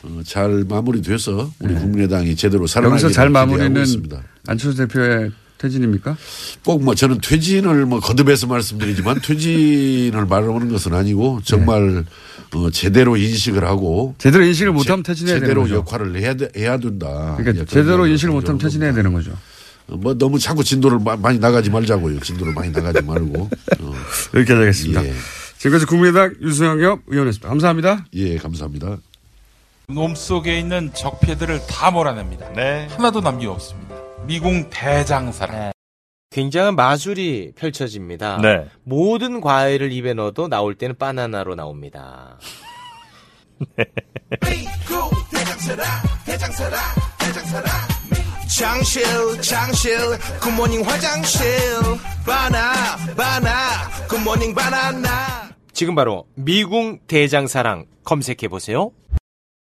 Speaker 8: 어, 잘 마무리돼서 우리 국민의당이 제대로
Speaker 3: 네. 여기서 잘 마무리는
Speaker 8: 있습니다.
Speaker 3: 안철수 대표의 퇴진입니까?
Speaker 8: 꼭 뭐 저는 퇴진을 뭐 거듭해서 말씀드리지만 퇴진을 말하는 것은 아니고 정말 어, 제대로 인식을 하고
Speaker 3: 네. 제대로 인식을 못하면 퇴진해야 되는
Speaker 8: 제대로
Speaker 3: 거죠.
Speaker 8: 역할을 해야, 돼- 해야 된다.
Speaker 3: 그러니까
Speaker 8: 예,
Speaker 3: 제대로 인식을 못하면 퇴진해야 되는 거죠.
Speaker 8: 어, 뭐 너무 자꾸 진도를 마- 많이 나가지 말자고요. 진도를 많이 나가지 말고. 어.
Speaker 3: 여기까지 하겠습니다.
Speaker 8: 예.
Speaker 3: 지금까지 국민의당 유승엽 의원이었습니다. 감사합니다.
Speaker 8: 예, 감사합니다.
Speaker 9: 몸속에 있는 적폐들을 다 몰아냅니다. 하나도 남김없습니다. 미궁 대장사랑.
Speaker 10: 굉장한 마술이 펼쳐집니다.
Speaker 9: 네.
Speaker 10: 모든 과일을 입에 넣어도 나올 때는 바나나로 나옵니다.
Speaker 11: 장실 장실 굿모닝 화장실 바나 바나 굿모닝 바나나
Speaker 10: 지금 바로 미궁 대장사랑 검색해 보세요.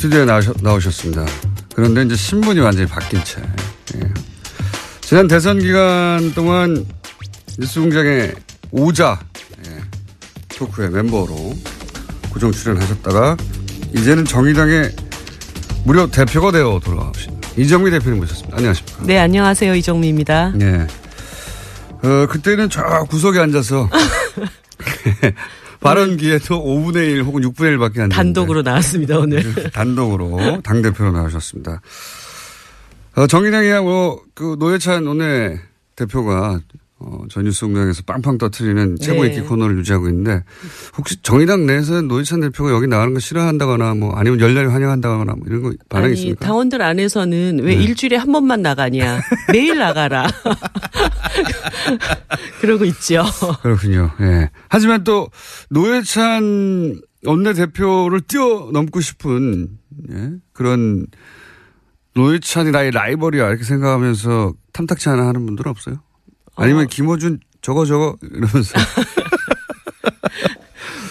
Speaker 3: 스튜디오에 나오셨, 나오셨 습니다. 그런데 이제 신분이 완전히 바뀐 채. 예. 지난 대선 기간 동안 뉴스공장의 오자 예, 토크의 멤버로 고정 출연하셨다가 이제는 정의당의 무려 대표가 되어 돌아오신 이정미 대표님 모셨습니다. 안녕하십니까?
Speaker 12: 네, 안녕하세요. 이정미입니다.
Speaker 3: 예. 어, 그때는 저 구석에 앉아서 발언기에도 5분의 1 혹은 6분의 1밖에 안
Speaker 12: 단독으로 나왔습니다, 오늘.
Speaker 3: 단독으로 당 대표로 나오셨습니다. 어, 정의당이야 뭐, 그 노회찬 원내 대표가 어, 전 뉴스 공장에서 빵빵 터트리는 최고
Speaker 12: 네.
Speaker 3: 코너를 유지하고 있는데 혹시 정의당 내에서는 노회찬 대표가 여기 나가는 거 싫어한다거나 뭐 아니면 열렬히 환영한다거나 뭐 이런 거 반응이 있습니까?
Speaker 12: 당원들 안에서는 왜
Speaker 3: 네.
Speaker 12: 일주일에 한 번만 나가냐. 매일 나가라. 그러고 있죠.
Speaker 3: 그렇군요. 예. 하지만 또 노회찬 원내대표를 뛰어넘고 싶은 예? 그런 노회찬이 나의 라이벌이야 이렇게 생각하면서 탐탁치 않아 하는 분들은 없어요? 아니면 김호준 저거 저거 이러면서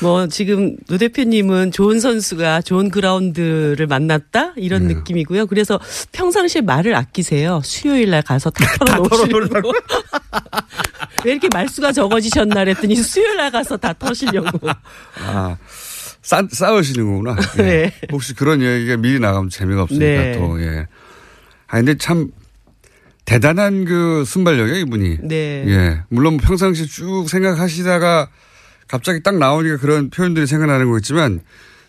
Speaker 12: 뭐 지금 노 대표님은 좋은 선수가 좋은 그라운드를 만났다 이런
Speaker 3: 네.
Speaker 12: 느낌이고요. 그래서 평상시에 말을 아끼세요. 수요일 날 가서 다 털어놓으시려고. 왜 이렇게 말수가 적어지셨나 그랬더니 수요일 날 가서 다 터시려고.
Speaker 3: 아, 싸, 싸우시는 거구나. 예.
Speaker 12: 네.
Speaker 3: 혹시 그런 얘기가 미리 나가면 재미가 없으니까
Speaker 12: 네.
Speaker 3: 또, 예. 아, 근데 참 대단한 그 순발력이에요, 이분이.
Speaker 12: 네.
Speaker 3: 예. 물론 뭐 평상시 쭉 생각하시다가 갑자기 딱 나오니까 그런 표현들이 생각나는 거겠지만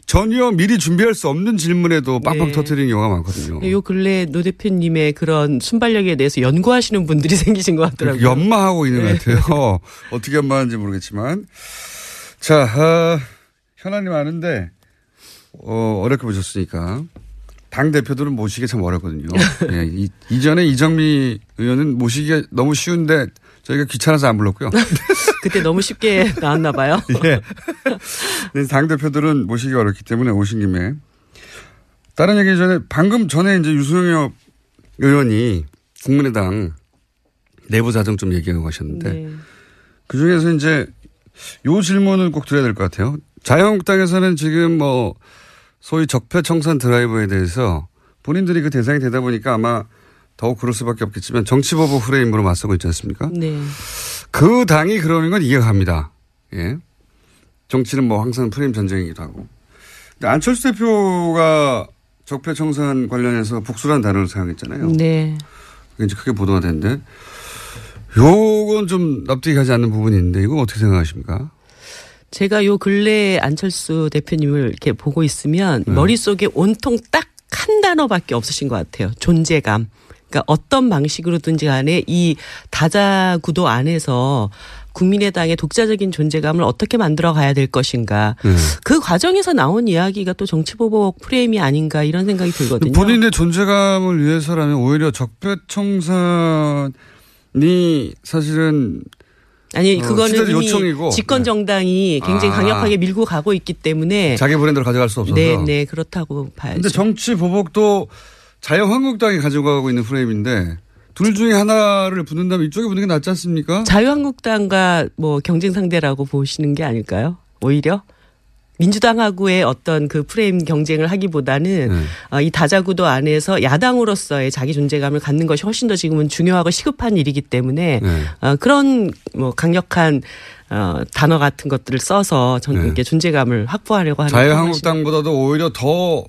Speaker 3: 전혀 미리 준비할 수 없는 질문에도 빵빵
Speaker 12: 네.
Speaker 3: 터트리는 경우가 많거든요.
Speaker 12: 요 근래 노 대표님의 그런 순발력에 대해서 연구하시는 분들이 생기신 것 같더라고요.
Speaker 3: 연마하고 있는
Speaker 12: 네.
Speaker 3: 것 같아요. 어떻게 연마하는지 모르겠지만. 자, 어, 현안이 많은데, 어, 어렵게 보셨으니까. 당 대표들은 모시기 참 어렵거든요. 예, 이, 이전에 이정미 의원은 모시기가 너무 쉬운데 저희가 귀찮아서 안 불렀고요.
Speaker 12: 그때 너무 쉽게 나왔나 봐요.
Speaker 3: 예. 네, 당 대표들은 모시기 어렵기 때문에 오신 김에 다른 얘기 전에 방금 전에 이제 유승엽 의원이 국민의당 내부 사정 좀 얘기하고 가셨는데
Speaker 12: 네.
Speaker 3: 그 중에서 이제 요 질문을 꼭 드려야 될 것 같아요. 자유한국당에서는 지금 뭐 소위 적폐청산 드라이브에 대해서 본인들이 그 대상이 되다 보니까 아마 더욱 그럴 수밖에 없겠지만 정치보복 프레임으로 맞서고 있지 않습니까?
Speaker 12: 네.
Speaker 3: 그 당이 그러는 건 이해갑니다. 예. 정치는 뭐 항상 프레임 전쟁이기도 하고. 근데 안철수 대표가 적폐청산 관련해서 복수라는 단어를 사용했잖아요.
Speaker 12: 네.
Speaker 3: 그게 이제 크게 보도가 됐는데 요건 좀 납득이 가지 않는 부분이 있는데 이거 어떻게 생각하십니까?
Speaker 12: 제가 요 근래 안철수 대표님을 이렇게 보고 있으면
Speaker 3: 네.
Speaker 12: 머릿속에 온통 딱 한 단어밖에 없으신 것 같아요. 존재감. 그러니까 어떤 방식으로든지 간에 이 다자 구도 안에서 국민의당의 독자적인 존재감을 어떻게 만들어 가야 될 것인가.
Speaker 3: 네.
Speaker 12: 그 과정에서 나온 이야기가 또 정치보복 프레임이 아닌가 이런 생각이 들거든요.
Speaker 3: 본인의 존재감을 위해서라면 오히려 적폐청산이 사실은
Speaker 12: 아니
Speaker 3: 어,
Speaker 12: 그거는 이미
Speaker 3: 요청이고.
Speaker 12: 집권 정당이 굉장히
Speaker 3: 아.
Speaker 12: 강력하게 밀고 가고 있기 때문에
Speaker 3: 자기 브랜드를 가져갈 수 없어서.
Speaker 12: 네, 네 그렇다고 봐야죠.
Speaker 3: 근데 정치 보복도 자유한국당이 가져가고 있는 프레임인데 둘 중에 하나를 붙는다면 이쪽에 붙는 게 낫지 않습니까?
Speaker 12: 자유한국당과 뭐 경쟁 상대라고 보시는 게 아닐까요? 오히려 민주당하고의 어떤 그 프레임 경쟁을 하기보다는
Speaker 3: 네.
Speaker 12: 어, 이 다자구도 안에서 야당으로서의 자기 존재감을 갖는 것이 훨씬 더 지금은 중요하고 시급한 일이기 때문에
Speaker 3: 네.
Speaker 12: 어, 그런 뭐 강력한 어, 단어 같은 것들을 써서 전
Speaker 3: 네.
Speaker 12: 이렇게 존재감을 확보하려고 하는
Speaker 3: 자유한국당보다도 오히려 더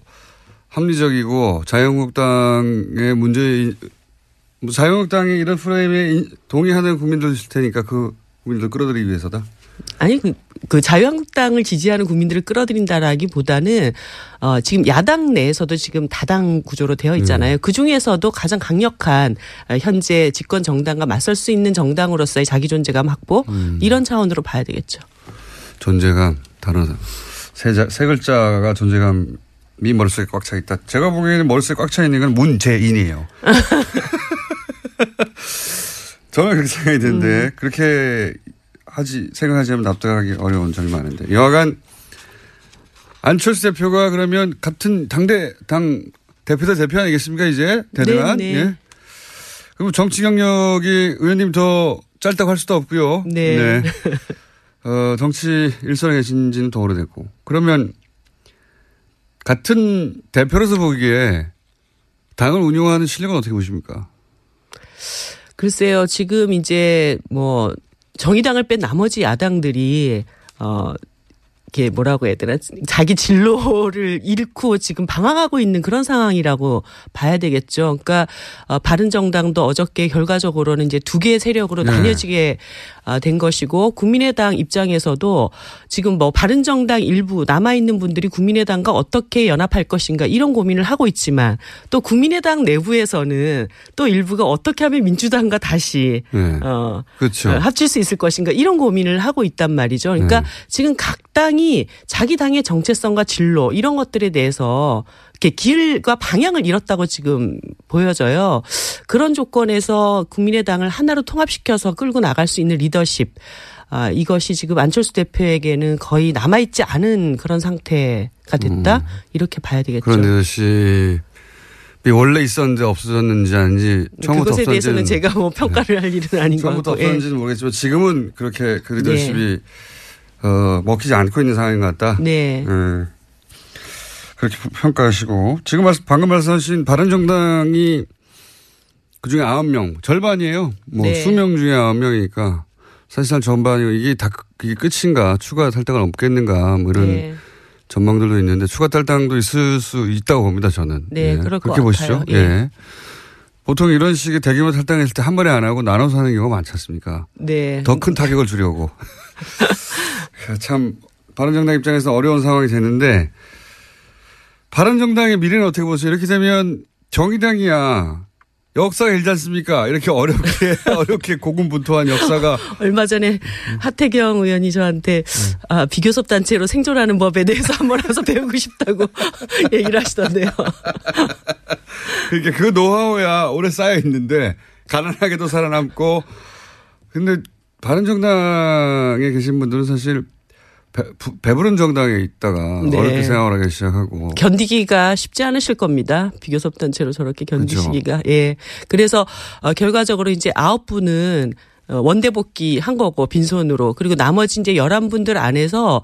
Speaker 3: 합리적이고 자유한국당의 문제 뭐 자유한국당이 이런 프레임에 인- 동의하는 국민들 있을 테니까 그 국민들 끌어들이기 위해서다.
Speaker 12: 아니 그, 그 자유한국당을 지지하는 국민들을 끌어들인다라기보다는 어 지금 야당 내에서도 지금 다당 구조로 되어 있잖아요. 그 중에서도 가장 강력한 어, 현재 집권 정당과 맞설 수 있는 정당으로서의 자기 존재감 확보 이런 차원으로 봐야 되겠죠.
Speaker 3: 존재감 단어 세, 자, 세 글자가 존재감이 머릿속에 꽉 차 있다. 제가 보기에는 머릿속에 꽉 차 있는 건 문재인이에요. 저는 그렇게 생각이 드는데 그렇게 하지 생각하자면 납득하기 어려운 점이 많은데 여하간 안철수 대표가 그러면 같은 당대 당 대표자 대표 아니겠습니까 이제 대등한
Speaker 12: 네, 네.
Speaker 3: 예. 그럼 정치 경력이 의원님 더 짧다고 할 수도 없고요.
Speaker 12: 네.
Speaker 3: 어, 정치 일선에 계신 지는 더 오래됐고. 그러면 같은 대표로서 보기에 당을 운영하는 실력은 어떻게 보십니까?
Speaker 12: 글쎄요, 지금 이제 뭐 정의당을 뺀 나머지 야당들이 어 이게 뭐라고 해야 되나 자기 진로를 잃고 지금 방황하고 있는 그런 상황이라고 봐야 되겠죠. 그러니까 어, 바른 정당도 어저께 결과적으로는 이제 두 개의 세력으로
Speaker 13: 네.
Speaker 12: 나뉘어지게 아, 된 것이고 국민의당 입장에서도 지금 뭐 바른정당 일부 남아 있는 분들이 국민의당과 어떻게 연합할 것인가 이런 고민을 하고 있지만 또 국민의당 내부에서는 또 일부가 어떻게 하면 민주당과 다시
Speaker 3: 네.
Speaker 12: 어
Speaker 3: 그렇죠.
Speaker 12: 어, 합칠 수 있을 것인가 이런 고민을 하고 있단 말이죠. 그러니까
Speaker 3: 네.
Speaker 12: 지금 각 당이 자기 당의 정체성과 진로 이런 것들에 대해서 이렇게 길과 방향을 잃었다고 지금 보여져요. 그런 조건에서 국민의당을 하나로 통합시켜서 끌고 나갈 수 있는 리더십 아, 이것이 지금 안철수 대표에게는 거의 남아있지 않은 그런 상태가 됐다? 이렇게 봐야 되겠죠.
Speaker 3: 음. 그런 리더십이 원래 있었는데 없어졌는지 아닌지 처음부터
Speaker 12: 그것에 대해서는 제가 뭐 평가를 할 일은 아닌 것
Speaker 3: 처음부터
Speaker 12: 같고. 예.
Speaker 3: 모르겠지만 지금은 그렇게 그 리더십이
Speaker 12: 네.
Speaker 3: 어, 먹히지 않고 있는 상황인 것 같다.
Speaker 12: 네.
Speaker 3: 예. 그렇게 평가하시고 지금 말씀 방금 말씀하신 바른정당이 그중에 아홉 명 절반이에요. 뭐
Speaker 12: 네.
Speaker 3: 수명 중에 아홉 명이니까 사실상 전반이고 이게 다 이게 끝인가 추가 탈당은 없겠는가 뭐 이런
Speaker 12: 네.
Speaker 3: 전망들도 있는데 추가 탈당도 있을 수 있다고 봅니다 저는.
Speaker 12: 네, 것
Speaker 3: 그렇게 보시죠.
Speaker 12: 같아요. 예.
Speaker 3: 보통 이런 식의 대규모 탈당했을 때 한 번에 안 하고 나눠서 하는 경우가 많지 않습니까?
Speaker 12: 네.
Speaker 3: 더 큰 타격을 주려고. 참 바른정당 입장에서 어려운 상황이 됐는데 바른정당의 미래는 어떻게 보세요? 이렇게 되면 정의당이야 역사가 일지 않습니까? 이렇게 어렵게 어렵게 고군분투한 역사가
Speaker 12: 얼마 전에 하태경 의원이 저한테 아, 비교섭 단체로 생존하는 법에 대해서 한번 와서 배우고 싶다고 얘기를 하시던데요.
Speaker 3: 그러니까 그 노하우야 오래 쌓여 있는데 가난하게도 살아남고 근데 바른정당에 계신 분들은 사실 배, 부- 배부른 정당에 있다가
Speaker 12: 네.
Speaker 3: 어렵게 생활 하기 시작하고
Speaker 12: 견디기가 쉽지 않으실 겁니다. 비교섭 단체로 저렇게 견디시기가. 예. 그래서 어, 결과적으로 이제 아홉 분은 어, 원대 복귀 한 거고 빈손으로 그리고 나머지 이제 열한 분들 안에서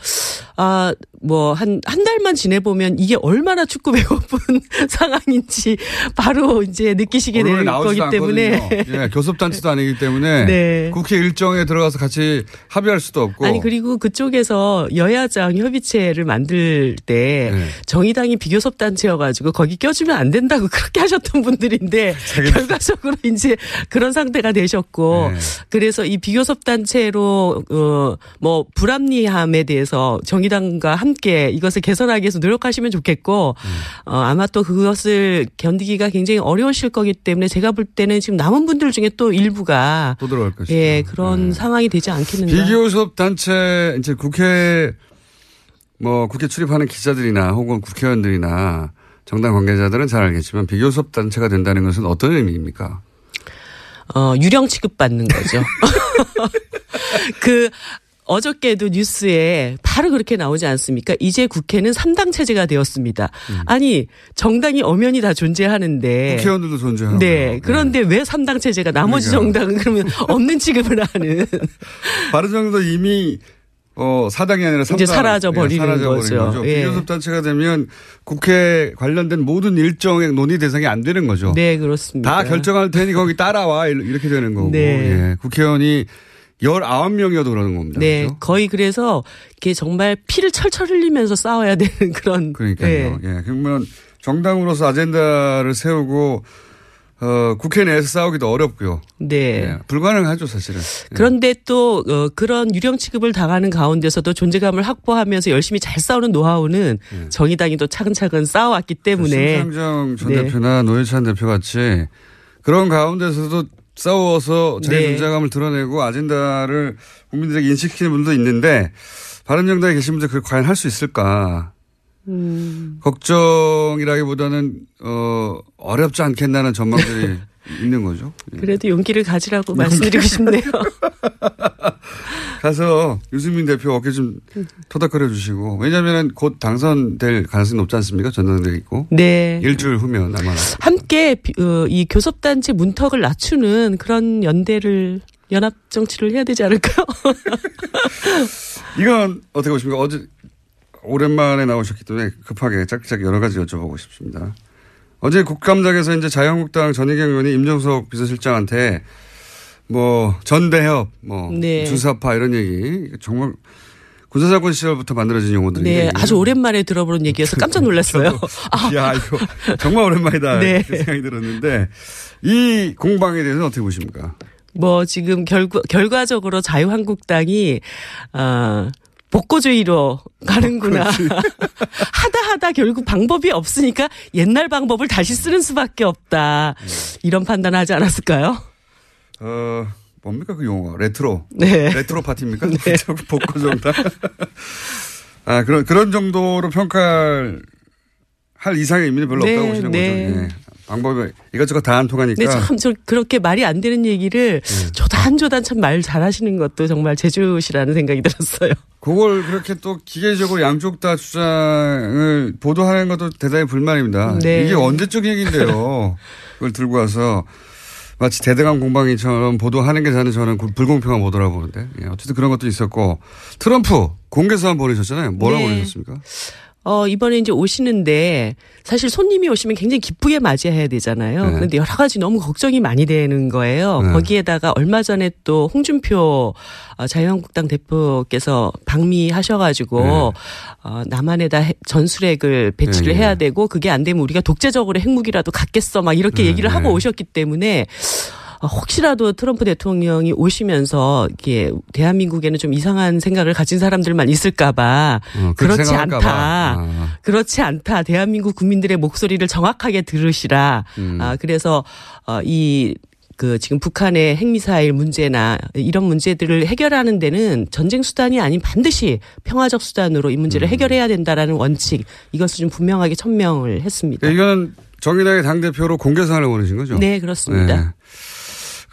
Speaker 12: 아뭐 한 한 달만 지내보면 이게 얼마나 축구 배고픈 상황인지 바로 이제 느끼시게 될 거기 때문에.
Speaker 3: 예, 교섭단체도 아니기 때문에
Speaker 12: 네.
Speaker 3: 국회 일정에 들어가서 같이 합의할 수도 없고
Speaker 12: 아니 그리고 그쪽에서 여야장 협의체를 만들 때
Speaker 3: 네.
Speaker 12: 정의당이 비교섭 단체여가지고 거기 껴주면 안 된다고 그렇게 하셨던 분들인데 결과적으로 이제 그런 상태가 되셨고
Speaker 3: 네.
Speaker 12: 그래서 이 비교섭 단체로 어 뭐 불합리함에 대해서 정의당과 함께 이것을 개선하기 위해서 노력하시면 좋겠고
Speaker 3: 음.
Speaker 12: 어 아마 또 그것을 견디기가 굉장히 어려우실 거기 때문에 제가 볼 때는 지금 남은 분들 중에 또 일부가
Speaker 3: 또 들어갈 것이죠.
Speaker 12: 예 그런 상황이 되지 않겠는가.
Speaker 3: 비교섭 단체 이제 국회 뭐 국회 출입하는 기자들이나 혹은 국회의원들이나 정당 관계자들은 잘 알겠지만 비교섭 단체가 된다는 것은 어떤 의미입니까?
Speaker 12: 어, 유령 취급받는 거죠. 그, 어저께도 뉴스에 바로 그렇게 나오지 않습니까? 이제 국회는 3당 체제가 되었습니다. 아니, 정당이 엄연히 다 존재하는데.
Speaker 3: 국회의원들도 존재하고.
Speaker 12: 네. 그런데 왜 3당 체제가 나머지
Speaker 3: 그러니까.
Speaker 12: 정당은 그러면 없는 취급을 하는.
Speaker 3: 바른정도 이미 어 사당이 아니라 삼당
Speaker 12: 이제 사라져 버리는
Speaker 3: 사라져버린
Speaker 12: 거죠. 예.
Speaker 3: 비교섭 단체가 되면 국회 관련된 모든 일정의 논의 대상이 안 되는 거죠.
Speaker 12: 네, 그렇습니다.
Speaker 3: 다 결정할 테니 거기 따라와 이렇게 되는 거고.
Speaker 12: 네.
Speaker 3: 예. 국회의원이 19명이어도 그러는 겁니다.
Speaker 12: 네,
Speaker 3: 그렇죠?
Speaker 12: 거의 그래서 이게 정말 피를 철철 흘리면서 싸워야 되는 그런.
Speaker 3: 그러니까요.
Speaker 12: 네.
Speaker 3: 예. 그러면 정당으로서 아젠다를 세우고 어, 국회 내에서 싸우기도 어렵고요.
Speaker 12: 네.
Speaker 3: 예. 불가능하죠, 사실은.
Speaker 12: 그런데 또 어, 그런 유령 취급을 당하는 가운데서도 존재감을 확보하면서 열심히 잘 싸우는 노하우는 정의당이 또 차근차근 쌓아왔기 때문에
Speaker 3: 심상정 전
Speaker 12: 네.
Speaker 3: 대표나 노회찬 대표 같이 그런 가운데서도 싸워서 자기
Speaker 12: 네.
Speaker 3: 존재감을 드러내고 아젠다를 국민들에게 인식시키는 분도 있는데 바른정당에 계신 분들 그걸 과연 할 수 있을까
Speaker 12: 음,
Speaker 3: 걱정이라기보다는 어 어렵지 않겠나는 전망들이 있는 거죠.
Speaker 12: 그래도 용기를 가지라고
Speaker 3: 용기.
Speaker 12: 말씀드리고 싶네요.
Speaker 3: 가서 유승민 대표 어깨 좀 토닥거려 주시고 왜냐하면 곧 당선될 가능성이 높지 않습니까? 전당대회 있고
Speaker 12: 네.
Speaker 3: 일주일 후면 아마
Speaker 12: 함께 비- 어, 이 교섭단체 문턱을 낮추는 그런 연대를 연합 정치를 해야 되지 않을까요?
Speaker 3: 이건 어떻게 보십니까? 어제 오랜만에 나오셨기 때문에 급하게 짝짝 여러 가지 여쭤보고 싶습니다. 어제 국감장에서 이제 자유한국당 전혜경 의원이 임종석 비서실장한테 뭐 전대협, 뭐
Speaker 12: 네.
Speaker 3: 주사파 이런 얘기 정말 군사정권 시절부터 만들어진 용어들인데
Speaker 12: 네, 아주 오랜만에 들어보는 얘기여서 깜짝 놀랐어요. 아,
Speaker 3: 야 이거 정말 오랜만이다
Speaker 12: 네.
Speaker 3: 이렇게 생각이 들었는데 이 공방에 대해서 어떻게 보십니까?
Speaker 12: 뭐 지금 결과 결과적으로 자유한국당이 아 복고주의로 가는구나. 하다 하다 결국 방법이 없으니까 옛날 방법을 다시 쓰는 수밖에 없다. 이런 판단하지 않았을까요?
Speaker 3: 어 뭡니까 그 용어 레트로
Speaker 12: 네.
Speaker 3: retro party입니까? 복고 정당 아 그런 그런 정도로 평가할 할 이상의 의미는 별로
Speaker 12: 네,
Speaker 3: 없다고 보시는
Speaker 12: 네.
Speaker 3: 거죠. 예. 방법이 이것저것 다 안 통하니까.
Speaker 12: 근데 참 저 그렇게 말이 안 되는 얘기를 조단조단 참 말 잘하시는 것도 정말 재주시라는 생각이 들었어요.
Speaker 3: 그걸 그렇게 또 기계적으로 양쪽 다 주장을 보도하는 것도 대단히 불만입니다.
Speaker 12: 네.
Speaker 3: 이게 언제적 얘기인데요. 그걸 들고 와서 마치 대대강 공방이처럼 보도하는 게 저는 저는 그 불공평한 보도라고 보는데 예, 어쨌든 그런 것도 있었고 트럼프 공개서한 보내셨잖아요. 뭐라고
Speaker 12: 네.
Speaker 3: 보내셨습니까?
Speaker 12: 어, 이번에 이제 오시는데 사실 손님이 오시면 굉장히 기쁘게 맞이해야 되잖아요.
Speaker 3: 네.
Speaker 12: 그런데 여러 가지 너무 걱정이 많이 되는 거예요.
Speaker 3: 네.
Speaker 12: 거기에다가 얼마 전에 또 홍준표 어, 자유한국당 대표께서 방미하셔가지고
Speaker 3: 네.
Speaker 12: 어, 남한에다 해- 전술핵을 배치를
Speaker 3: 네,
Speaker 12: 해야
Speaker 3: 네.
Speaker 12: 되고 그게 안 되면 우리가 독재적으로 핵무기라도 갖겠어 막 이렇게
Speaker 3: 네,
Speaker 12: 얘기를 하고
Speaker 3: 네.
Speaker 12: 오셨기 때문에 어, 혹시라도 트럼프 대통령이 오시면서 이게 대한민국에는 좀 이상한 생각을 가진 사람들만 있을까봐
Speaker 3: 어,
Speaker 12: 그렇지. 않다.
Speaker 3: 아.
Speaker 12: 그렇지 않다. 대한민국 국민들의 목소리를 정확하게 들으시라.
Speaker 3: 음.
Speaker 12: 아, 그래서 어, 이그 지금 북한의 핵미사일 문제나 이런 문제들을 해결하는 데는 전쟁 수단이 아닌 반드시 평화적 수단으로 이
Speaker 3: 음.
Speaker 12: 문제를 해결해야 된다라는 원칙 이것을 좀 분명하게 천명을 했습니다.
Speaker 3: 그러니까 이거는 정의당의 당대표로 공개서한을 보내신 거죠?
Speaker 12: 네, 그렇습니다.
Speaker 3: 네.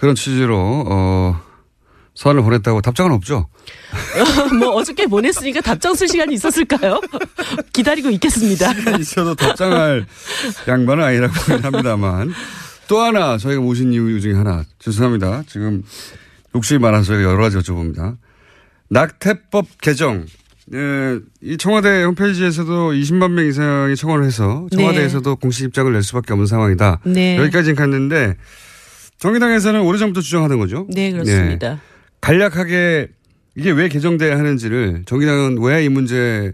Speaker 3: 그런 취지로 어, 서한을 보냈다고 답장은 없죠?
Speaker 12: 뭐 어저께 보냈으니까 답장 쓸 시간이 있었을까요? 기다리고 있겠습니다.
Speaker 3: 있어도 답장할 양반은 아니라고 합니다만. 또 하나 저희가 모신 이유 중에 하나. 죄송합니다. 지금 욕심이 많아서 저희가 여러 가지 여쭤봅니다. 낙태법 개정. 예, 이 청와대 홈페이지에서도 20만 명 이상이 청원을 해서 청와대에서도 공식 입장을 낼 수밖에 없는 상황이다.
Speaker 12: 네.
Speaker 3: 여기까지는 갔는데 정의당에서는 오래전부터 주장하던 거죠.
Speaker 12: 네, 그렇습니다.
Speaker 3: 예. 간략하게 이게 왜 개정돼야 하는지를 정의당은 왜 이 문제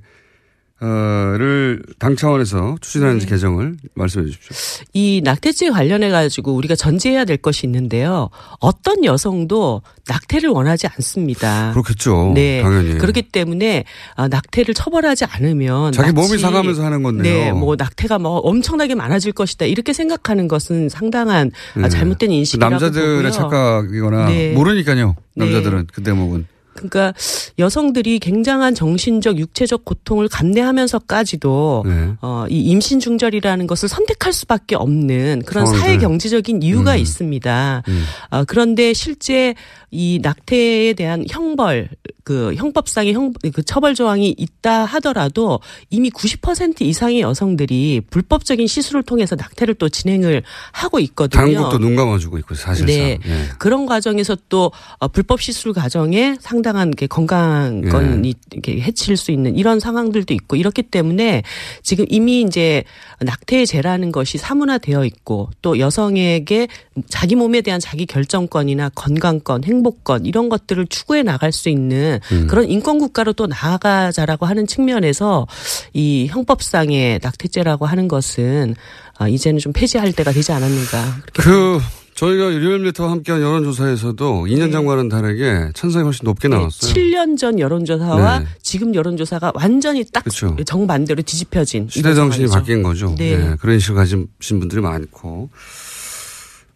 Speaker 3: 어를 당 차원에서 추진하는지
Speaker 12: 네.
Speaker 3: 개정을 말씀해 주십시오.
Speaker 12: 이 낙태죄 관련해 가지고 우리가 전제해야 될 것이 있는데요. 어떤 여성도 낙태를 원하지 않습니다.
Speaker 3: 그렇겠죠.
Speaker 12: 네.
Speaker 3: 당연히.
Speaker 12: 그렇기 때문에 아, 낙태를 처벌하지 않으면
Speaker 3: 자기 몸이 상하면서 하는 건데요.
Speaker 12: 네, 뭐 낙태가 뭐 엄청나게 많아질 것이다 이렇게 생각하는 것은 상당한 아,
Speaker 3: 네.
Speaker 12: 잘못된 인식이라고
Speaker 3: 남자들의
Speaker 12: 보고요.
Speaker 3: 착각이거나
Speaker 12: 네.
Speaker 3: 모르니까요.
Speaker 12: 네.
Speaker 3: 남자들은 그 대목은.
Speaker 12: 그러니까 여성들이 굉장한 정신적, 육체적 고통을 감내하면서까지도
Speaker 3: 네.
Speaker 12: 어, 이 임신 중절이라는 것을 선택할 수밖에 없는 그런
Speaker 3: 상황들.
Speaker 12: 사회 경제적인 이유가
Speaker 3: 음.
Speaker 12: 있습니다.
Speaker 3: 음.
Speaker 12: 어, 그런데 실제 이 낙태에 대한 형벌, 그 형법상의 형, 그 처벌 조항이 있다 하더라도 이미 90% 이상의 여성들이 불법적인 시술을 통해서 낙태를 또 진행을 하고 있거든요.
Speaker 3: 당국도 눈 감아주고 있고 사실상.
Speaker 12: 네.
Speaker 3: 예.
Speaker 12: 그런 과정에서 또 어, 불법 시술 과정에 상당 한 게 건강권이 이렇게 해칠 수 있는 이런 상황들도 있고 이렇기 때문에 지금 이미 이제 낙태죄라는 것이 사문화되어 있고 또 여성에게 자기 몸에 대한 자기 결정권이나 건강권, 행복권 이런 것들을 추구해 나갈 수 있는
Speaker 3: 음.
Speaker 12: 그런 인권 국가로 또 나아가자라고 하는 측면에서 이 형법상의 낙태죄라고 하는 것은 아, 이제는 좀 폐지할 때가 되지 않았는가
Speaker 3: 그 저희가 일요일부터 함께한 여론조사에서도 2년 전과는 다르게 찬성이 훨씬 높게 나왔어요.
Speaker 12: 7년 전 여론조사와
Speaker 3: 네.
Speaker 12: 지금 여론조사가 완전히 딱
Speaker 3: 그렇죠.
Speaker 12: 정반대로 뒤집혀진
Speaker 3: 시대 정신이. 바뀐 거죠.
Speaker 12: 네.
Speaker 3: 네, 그런 인식을 가진 분들이 많고.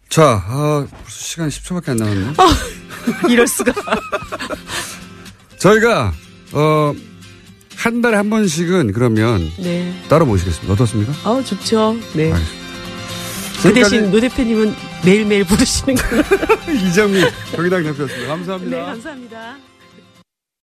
Speaker 3: 자, 아, 벌써 시간이 10초밖에 안 남았네.
Speaker 12: 이럴 수가.
Speaker 3: 저희가, 어, 한 달에 한 번씩은 그러면
Speaker 12: 네.
Speaker 3: 따로 모시겠습니다. 어떻습니까?
Speaker 12: 아 좋죠. 네. 그
Speaker 3: 지금까 지-
Speaker 12: 대신 노 대표님은 매일매일 부르시는 걸로.
Speaker 3: 이정미 정의당 대표였습니다. 감사합니다.
Speaker 12: 네, 감사합니다.